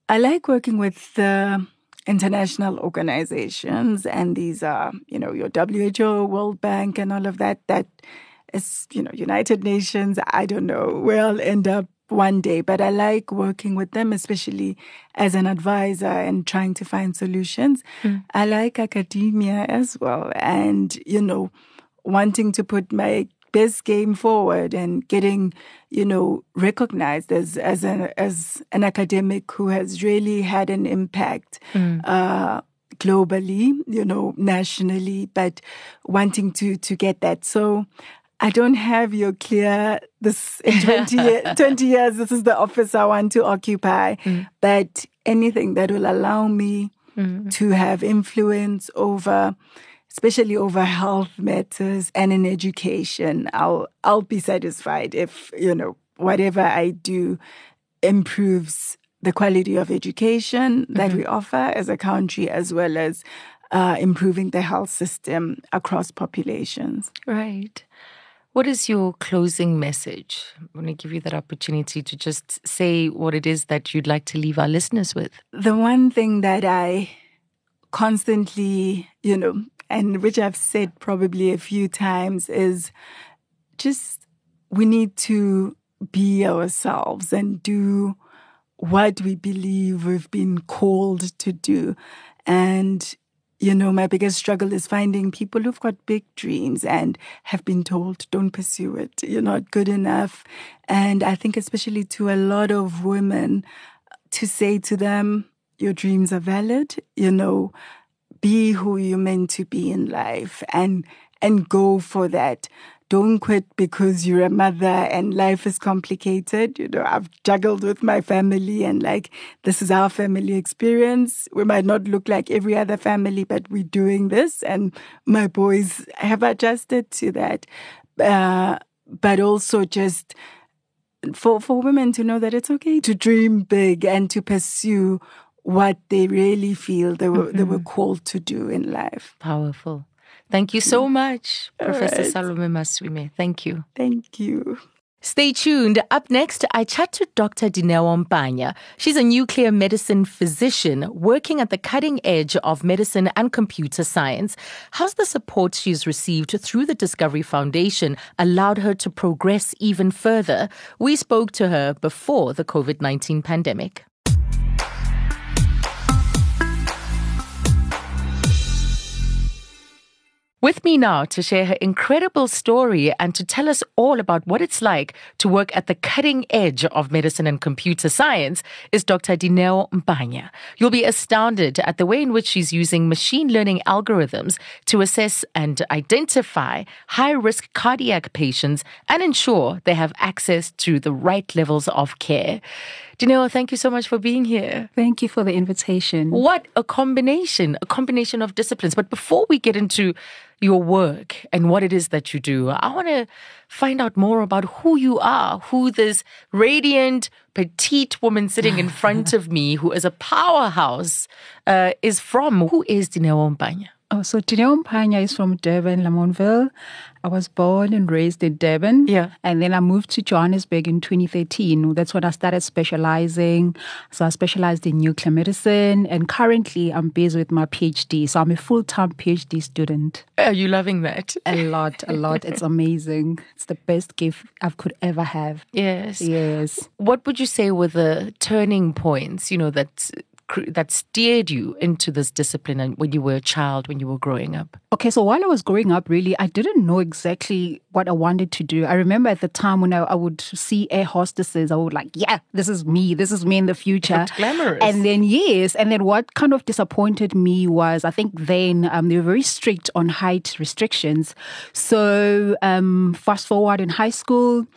I like working with the international organizations, and these are, you know, your WHO, World Bank, and all of that. That is, you know, United Nations. I don't know where I'll end up one day, but I like working with them, especially as an advisor and trying to find solutions. Mm. I like academia as well, and you know, wanting to put my best game forward and getting, you know, recognized as as an as an academic who has really had an impact. Mm. Uh, globally, you know, nationally, but wanting to to get that. So I don't have your clear this in 20, 20 years this is the office I want to occupy, mm. but anything that will allow me mm. to have influence over especially over health matters and in education, I'll I'll be satisfied if, you know, whatever I do improves the quality of education that mm-hmm. we offer as a country as well as uh, improving the health system across populations. Right. What is your closing message? I want to give you that opportunity to just say what it is that you'd like to leave our listeners with. The one thing that I constantly, you know, and which I've said probably a few times, is just we need to be ourselves and do what we believe we've been called to do. And, you know, my biggest struggle is finding people who've got big dreams and have been told, don't pursue it. You're not good enough. And I think, especially to a lot of women, to say to them, your dreams are valid, you know, be who you're meant to be in life and and go for that. Don't quit because you're a mother and life is complicated. You know, I've juggled with my family and like, this is our family experience. We might not look like every other family, but we're doing this. And my boys have adjusted to that. Uh, but also just for, for women to know that it's okay to dream big and to pursue what they really feel they were mm-hmm. they were called to do in life. Powerful. Thank you so much, All Professor right. Salome Maswime. Thank you. Thank you. Stay tuned. Up next, I chat to Dr. Dineo Mpanya. She's a nuclear medicine physician working at the cutting edge of medicine and computer science. How's the support she's received through the Discovery Foundation allowed her to progress even further? We spoke to her before the COVID 19 pandemic. With me now to share her incredible story and to tell us all about what it's like to work at the cutting edge of medicine and computer science is Dr. Dineo Mpanya. You'll be astounded at the way in which she's using machine learning algorithms to assess and identify high risk cardiac patients and ensure they have access to the right levels of care. Dineo, thank you so much for being here. Thank you for the invitation. What a combination, a combination of disciplines. But before we get into your work and what it is that you do, I want to find out more about who you are, who this radiant, petite woman sitting in front of me, who is a powerhouse, uh, is from. Who is Dineo Mpanya? Oh, so Dineo Mpanya is from Durban, Lamontville. I was born and raised in Durban. Yeah. And then I moved to Johannesburg in 2013. That's when I started specializing. So I specialized in nuclear medicine. And currently I'm busy with my PhD. So I'm a full time PhD student. Are you loving that? A lot, a lot. it's amazing. It's the best gift I could ever have. Yes. Yes. What would you say were the turning points, you know, that that steered you into this discipline and when you were a child, when you were growing up? Okay, so while I was growing up, really, I didn't know exactly what I wanted to do. I remember at the time when I, I would see air hostesses, I would like, yeah, this is me, this is me in the future. glamorous. And then, yes, and then what kind of disappointed me was I think then um, they were very strict on height restrictions. So, um, fast forward in high school,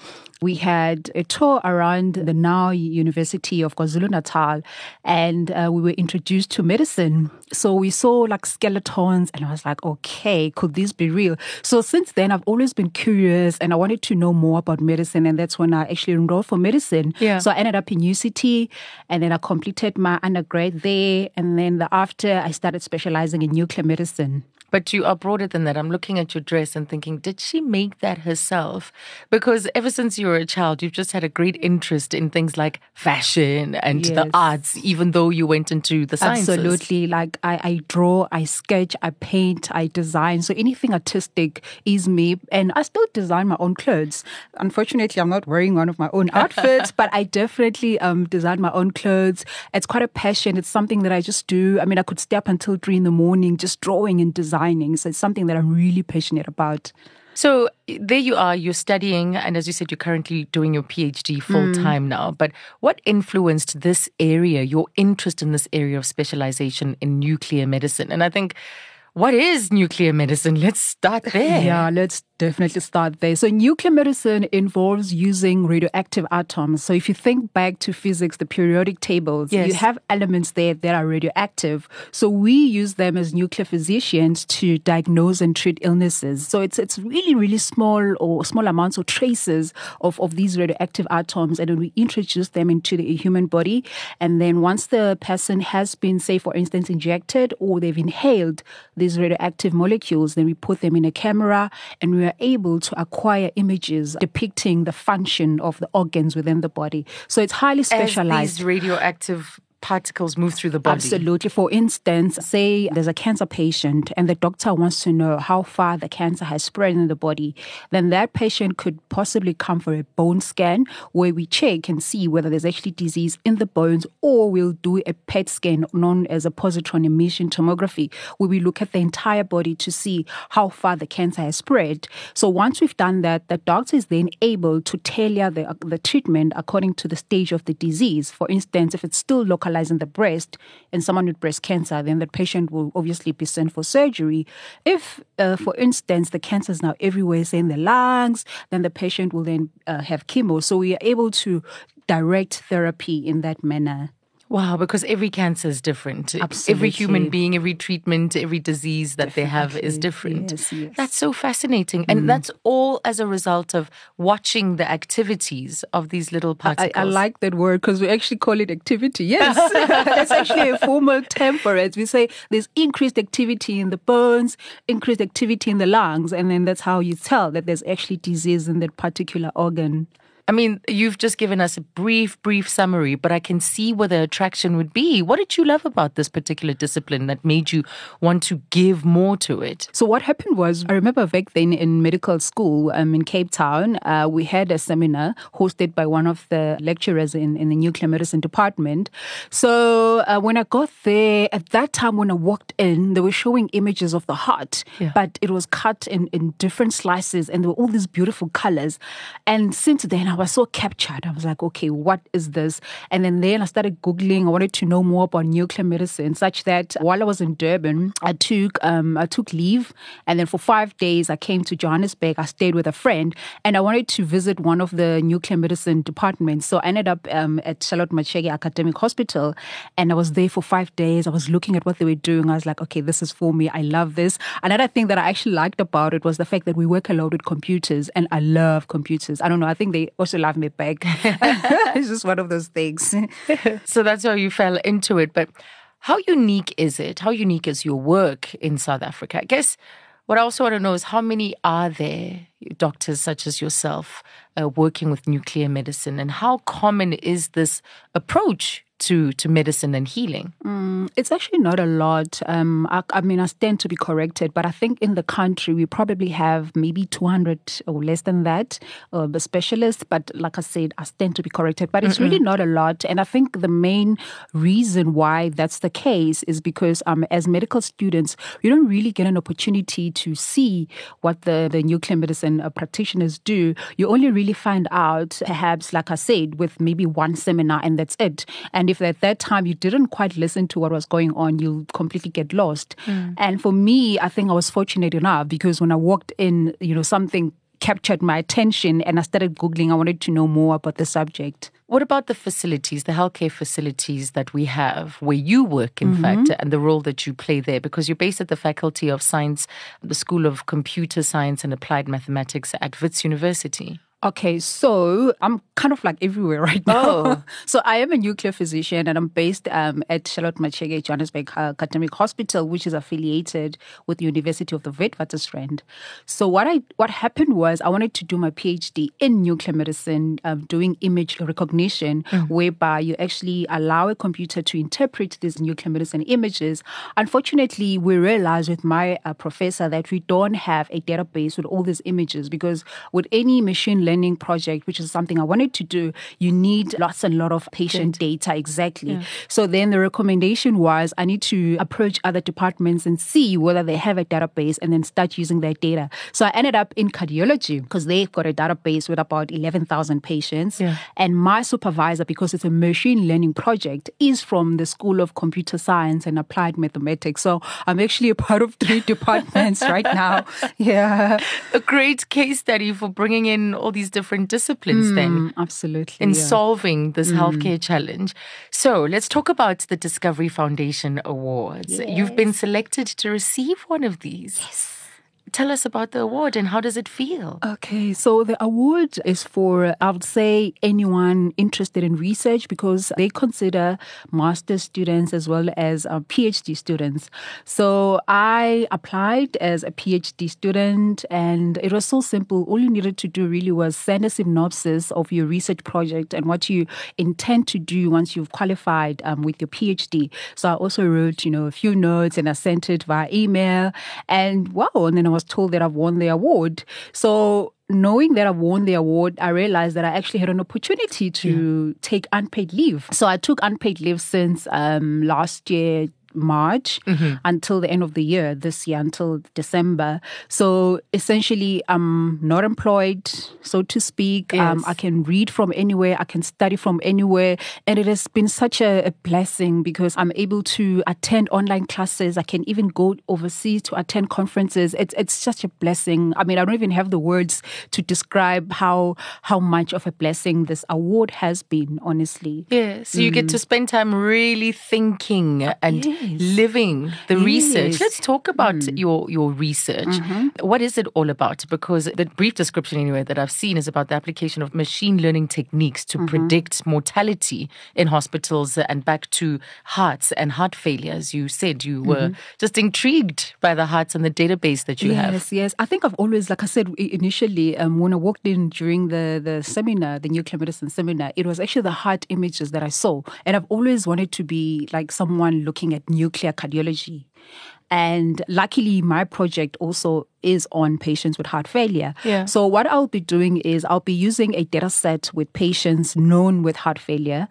we had a tour around the now University of KwaZulu Natal, and uh, we were introduced to medicine. So we saw like skeletons, and I was like, okay, could this be real? So since then, I've always been curious, and I wanted to know more about medicine, and that's when I actually enrolled for medicine. Yeah. So I ended up in UCT, and then I completed my undergrad there, and then the after I started specializing in nuclear medicine. But you are broader than that. I'm looking at your dress and thinking, did she make that herself? Because ever since you were a child, you've just had a great interest in things like fashion and yes. the arts, even though you went into the sciences. Absolutely. Like I, I draw, I sketch, I paint, I design. So anything artistic is me. And I still design my own clothes. Unfortunately, I'm not wearing one of my own outfits, but I definitely um, design my own clothes. It's quite a passion. It's something that I just do. I mean, I could stay up until three in the morning just drawing and designing designing. So it's something that I'm really passionate about. So there you are, you're studying, and as you said, you're currently doing your PhD full time mm. now. But what influenced this area, your interest in this area of specialization in nuclear medicine? And I think what is nuclear medicine? Let's start there. Yeah, let's definitely start there. So, nuclear medicine involves using radioactive atoms. So, if you think back to physics, the periodic tables, yes. you have elements there that are radioactive. So, we use them as nuclear physicians to diagnose and treat illnesses. So, it's it's really, really small or small amounts or traces of, of these radioactive atoms. And then we introduce them into the human body. And then, once the person has been, say, for instance, injected or they've inhaled these radioactive molecules, then we put them in a camera and we are able to acquire images depicting the function of the organs within the body. So it's highly specialized. As these radioactive particles move through the body. Absolutely. For instance, say there's a cancer patient and the doctor wants to know how far the cancer has spread in the body, then that patient could possibly come for a bone scan where we check and see whether there's actually disease in the bones, or we'll do a PET scan known as a positron emission tomography, where we look at the entire body to see how far the cancer has spread. So once we've done that, the doctor is then able to tailor the, uh, the treatment according to the stage of the disease. For instance, if it's still local localizing the breast in someone with breast cancer, then the patient will obviously be sent for surgery. If, uh, for instance, the cancer is now everywhere, say in the lungs, then the patient will then uh, have chemo. So we are able to direct therapy in that manner. Wow, because every cancer is different. Absolutely. Every human being, every treatment, every disease that Definitely. they have is different. Yes, yes. That's so fascinating. And mm. that's all as a result of watching the activities of these little particles. I, I like that word because we actually call it activity. Yes. that's actually a formal term for it. We say there's increased activity in the bones, increased activity in the lungs, and then that's how you tell that there's actually disease in that particular organ. I mean, you've just given us a brief, brief summary, but I can see where the attraction would be. What did you love about this particular discipline that made you want to give more to it? So, what happened was, I remember back then in medical school um, in Cape Town, uh, we had a seminar hosted by one of the lecturers in, in the nuclear medicine department. So, uh, when I got there, at that time when I walked in, they were showing images of the heart, yeah. but it was cut in, in different slices and there were all these beautiful colors. And since then, I was so captured. I was like, okay, what is this? And then then I started Googling. I wanted to know more about nuclear medicine, such that while I was in Durban, I took um, I took leave. And then for five days, I came to Johannesburg. I stayed with a friend and I wanted to visit one of the nuclear medicine departments. So I ended up um, at Charlotte Maxeke Academic Hospital and I was there for five days. I was looking at what they were doing. I was like, okay, this is for me. I love this. Another thing that I actually liked about it was the fact that we work a lot with computers and I love computers. I don't know. I think they also love me back. it's just one of those things. so that's how you fell into it. But how unique is it? How unique is your work in South Africa? I guess what I also want to know is how many are there doctors such as yourself uh, working with nuclear medicine, and how common is this approach to to medicine and healing? Mm, it's actually not a lot. Um, I, I, mean, I stand to be corrected, but I think in the country we probably have maybe 200 or less than that uh, specialists. But like I said, I stand to be corrected, but it's Mm-mm. really not a lot. And I think the main reason why that's the case is because um, as medical students, you don't really get an opportunity to see what the, the nuclear medicine uh, practitioners do. You only really find out, perhaps, like I said, with maybe one seminar, and that's it. And and if at that time you didn't quite listen to what was going on, you'll completely get lost. Mm. And for me, I think I was fortunate enough because when I walked in, you know, something captured my attention and I started Googling. I wanted to know more about the subject. What about the facilities, the healthcare facilities that we have where you work, in mm-hmm. fact, and the role that you play there? Because you're based at the Faculty of Science, the School of Computer Science and Applied Mathematics at Wits University. Okay, so I'm kind of like everywhere right now. Oh. so I am a nuclear physician and I'm based um, at Charlotte Maxeke Johannesburg Academic Hospital, which is affiliated with the University of the Witwatersrand. So what I what happened was I wanted to do my PhD in nuclear medicine, um, doing image recognition, mm. whereby you actually allow a computer to interpret these nuclear medicine images. Unfortunately, we realized with my uh, professor that we don't have a database with all these images because with any machine learning project, which is something I wanted to do, you need lots and lot of patient data. Exactly. Yeah. So then the recommendation was I need to approach other departments and see whether they have a database and then start using their data. So I ended up in cardiology because they've got a database with about 11,000 patients. Yeah. And my supervisor, because it's a machine learning project, is from the School of Computer Science and Applied Mathematics. So I'm actually a part of three departments right now. Yeah. A great case study for bringing in all these different disciplines mm, then. Absolutely. In yeah. solving this mm. healthcare challenge. So let's talk about the Discovery Foundation Awards. Yes. You've been selected to receive one of these. Yes. Tell us about the award and how does it feel? Okay, so the award is for, I would say, anyone interested in research because they consider master's students as well as uh, PhD students. So I applied as a PhD student and it was so simple. All you needed to do really was send a synopsis of your research project and what you intend to do once you've qualified um, with your PhD. So I also wrote, you know, a few notes and I sent it via email and wow, and then I was told that I've won the award. So knowing that I've won the award, I realized that I actually had an opportunity to yeah. take unpaid leave. So I took unpaid leave since um, last year, March mm-hmm. until the end of the year, this year until December. So essentially, I'm not employed, so to speak. Yes. Um, I can read from anywhere, I can study from anywhere. And it has been such a, a, blessing because I'm able to attend online classes. I can even go overseas to attend conferences. It's, it's such a blessing. I mean, I don't even have the words to describe how, how much of a blessing this award has been, honestly. Yeah, so you get to mm. spend time really thinking and living the yes. research. Let's talk about mm. your your research. Mm-hmm. What is it all about? Because the brief description, anyway, that I've seen is about the application of machine learning techniques to mm-hmm. predict mortality in hospitals and back to hearts and heart failure. As you said, you were mm-hmm. just intrigued by the hearts and the database that you yes, have. Yes, yes. I think I've always, like I said initially, um, when I walked in during the the seminar, the nuclear medicine seminar, it was actually the heart images that I saw, and I've always wanted to be like someone looking at nuclear cardiology. And luckily, my project also is on patients with heart failure. Yeah. So, what I'll be doing is I'll be using a data set with patients known with heart failure,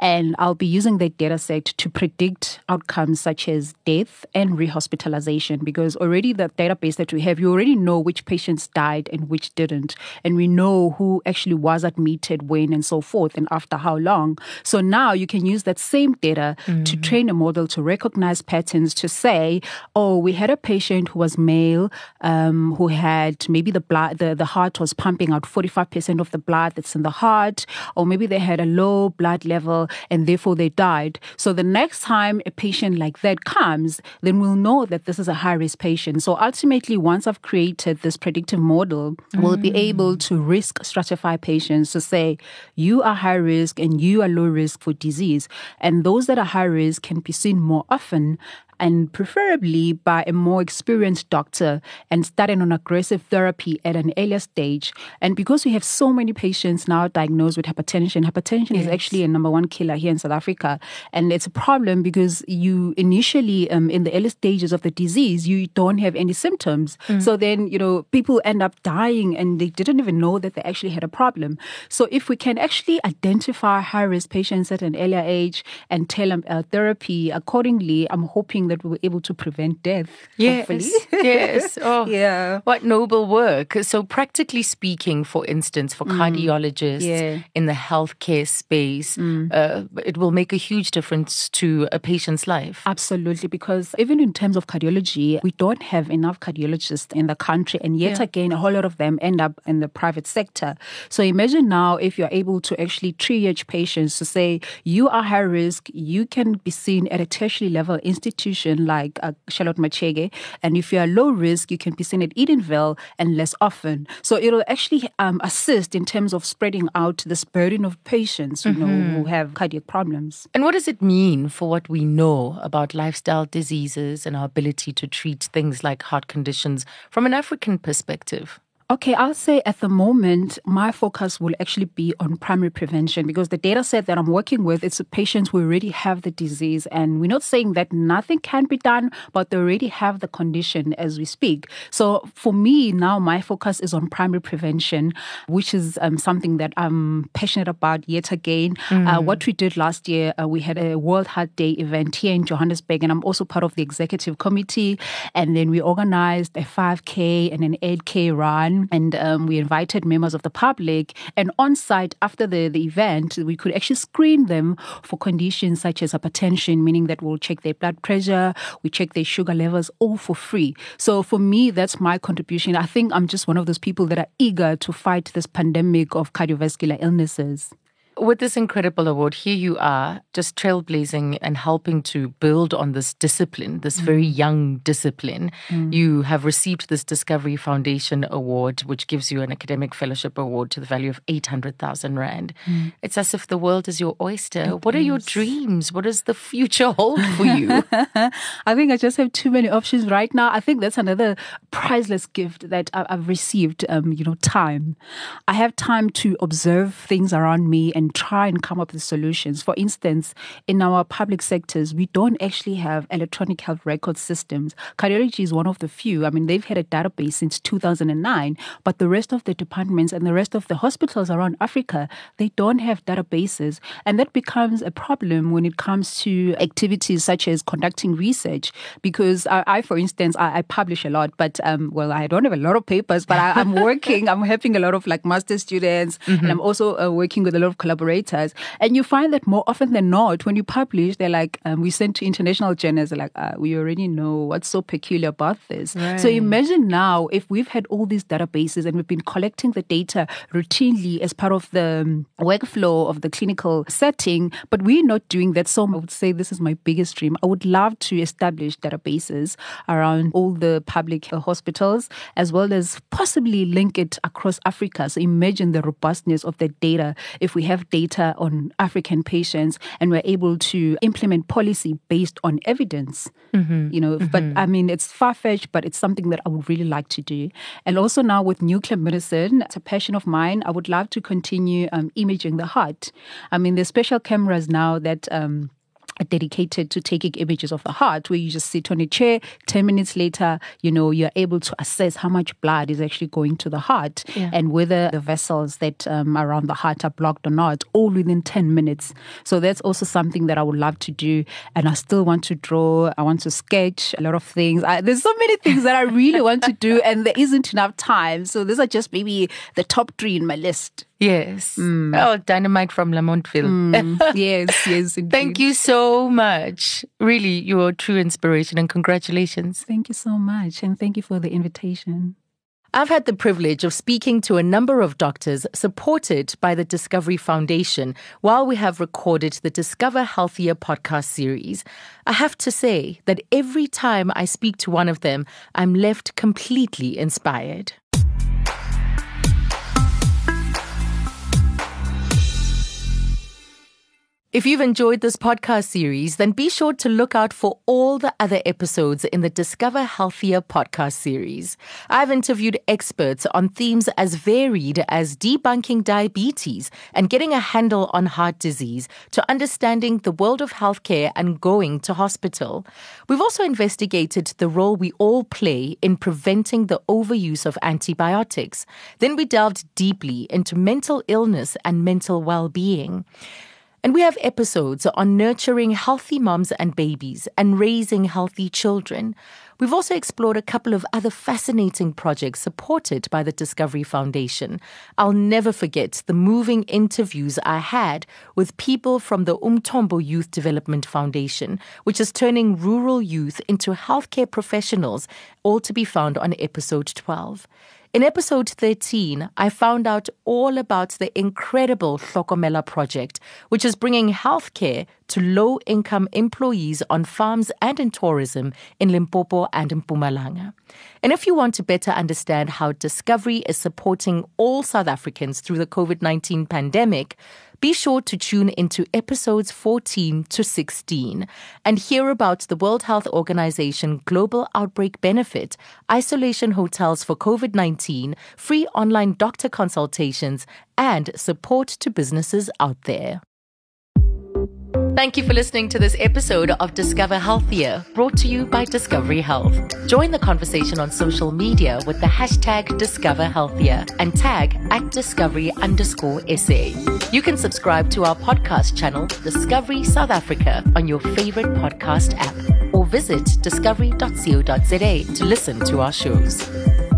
and I'll be using that data set to predict outcomes such as death and rehospitalization. Because already the database that we have, you already know which patients died and which didn't. And we know who actually was admitted when and so forth and after how long. So now you can use that same data mm. to train a model to recognize patterns to say, oh, we had a patient who was male, um, who had maybe the blood, the, the heart was pumping out 45% of the blood that's in the heart, or maybe they had a low blood level and therefore they died. So the next time a patient like that comes, then we'll know that this is a high risk patient. So ultimately, once I've created this predictive model, mm. we'll be able to risk stratify patients to say, you are high risk and you are low risk for disease. And those that are high risk can be seen more often and preferably by a more experienced doctor and starting on aggressive therapy at an earlier stage. And because we have so many patients now diagnosed with hypertension, hypertension yes. is actually a number one killer here in South Africa. And it's a problem because you initially, um, in the early stages of the disease, you don't have any symptoms. Mm. So then, you know, people end up dying and they didn't even know that they actually had a problem. So if we can actually identify high risk patients at an earlier age and tailor uh, therapy accordingly, I'm hoping that we were able to prevent death. Yes. Hopefully. yes. Oh, Yeah. What noble work. So, practically speaking, for instance, for cardiologists Yeah. in the healthcare space, uh, it will make a huge difference to a patient's life. Absolutely, because even in terms of cardiology, we don't have enough cardiologists in the country, and yet Yeah. again, a whole lot of them end up in the private sector. So imagine now if you're able to actually triage patients to say you are high risk, you can be seen at a tertiary level institution like uh, Charlotte Maxeke, and if you are low risk, you can be seen at Edenvale and less often. So it'll actually um, assist in terms of spreading out this burden of patients, you know, who have cardiac problems. And what does it mean for what we know about lifestyle diseases and our ability to treat things like heart conditions from an African perspective? Okay, I'll say at the moment, my focus will actually be on primary prevention because the data set that I'm working with, it's patients who already have the disease. And we're not saying that nothing can be done, but they already have the condition as we speak. So for me now, my focus is on primary prevention, which is um, something that I'm passionate about yet again. Uh, what we did last year, uh, we had a World Heart Day event here in Johannesburg, and I'm also part of the executive committee. And then we organized a 5K and an 8K run and um, we invited members of the public. And on site after the, the event, we could actually screen them for conditions such as hypertension, meaning that we'll check their blood pressure, we check their sugar levels, all for free. So for me, that's my contribution. I think I'm just one of those people that are eager to fight this pandemic of cardiovascular illnesses. With this incredible award, here you are, just trailblazing and helping to build on this discipline, this mm. very young discipline. Mm. You have received this Discovery Foundation Award, which gives you an academic fellowship award to the value of 800,000 Rand. Mm. It's as if the world is your oyster. what are your dreams? What does the future hold for you? I think I just have too many options right now. I think that's another priceless gift that I've received. Um, you know, time. I have time to observe things around me and try and come up with solutions. For instance, in our public sectors, we don't actually have electronic health record systems. Cardiology is one of the few. I mean, they've had a database since 2009, but the rest of the departments and the rest of the hospitals around Africa, they don't have databases, and that becomes a problem when it comes to activities such as conducting research. Because I, I for instance, I, I publish a lot, but um, well, I don't have a lot of papers, but I, I'm working. I'm helping a lot of like master students, and I'm also uh, working with a lot of collaborators. And you find that more often than not, when you publish, they're like, um, we sent to international journals. Like, uh, we already know what's so peculiar about this. So imagine now if we've had all these databases and we've been collecting the data routinely as part of the um, workflow of the clinical setting, but we're not doing that. So I would say this is my biggest dream. I would love to establish databases around all the public uh, hospitals as well as possibly link it across Africa. So imagine the robustness of the data if we have data on African patients and we're able to implement policy based on evidence. You know, but I mean, it's far fetched, but it's something that I would really like to do. And also now with nuclear medicine, it's a passion of mine. I would love to continue um, imaging the heart. I mean, there's special cameras now that. Um, dedicated to taking images of the heart where you just sit on a chair 10 minutes later you know you're able to assess how much blood is actually going to the heart Yeah. and whether the vessels that um, around the heart are blocked or not all within 10 minutes. So that's also something that i would love to do and i still want to draw i want to sketch a lot of things. I, there's so many things that i really want to do and there isn't enough time. So these are just maybe the top three in my list yes. Mm. Oh, dynamite from Lamontville. Mm. yes yes indeed. Thank you so much. Really, you're a true inspiration and congratulations. thank you so much and thank you for the invitation I've had the privilege of speaking to a number of doctors supported by the Discovery Foundation while we have recorded the Discover Healthier podcast series. I have to say that every time I speak to one of them, I'm left completely inspired. If you've enjoyed this podcast series, then be sure to look out for all the other episodes in the Discover Healthier podcast series. I've interviewed experts on themes as varied as debunking diabetes and getting a handle on heart disease to understanding the world of healthcare and going to hospital. We've also investigated the role we all play in preventing the overuse of antibiotics. Then we delved deeply into mental illness and mental well being. And we have episodes on nurturing healthy moms and babies and raising healthy children. We've also explored a couple of other fascinating projects supported by the Discovery Foundation. I'll never forget the moving interviews I had with people from the Umthombo Youth Development Foundation, which is turning rural youth into healthcare professionals, all to be found on episode 12. In episode 13, I found out all about the incredible Hlokomela project, which is bringing healthcare to low income employees on farms and in tourism in Limpopo and in Mpumalanga. And if you want to better understand how Discovery is supporting all South Africans through the COVID 19 pandemic, be sure to tune into episodes 14 to 16 and hear about the World Health Organization Global Outbreak Benefit, isolation hotels for COVID 19, free online doctor consultations, and support to businesses out there. Thank you for listening to this episode of Discover Healthier, brought to you by Discovery Health. Join the conversation on social media with the hashtag Discover Healthier and tag at Discovery underscore SA. You can subscribe to our podcast channel, Discovery South Africa, on your favorite podcast app or visit discovery.co.za to listen to our shows.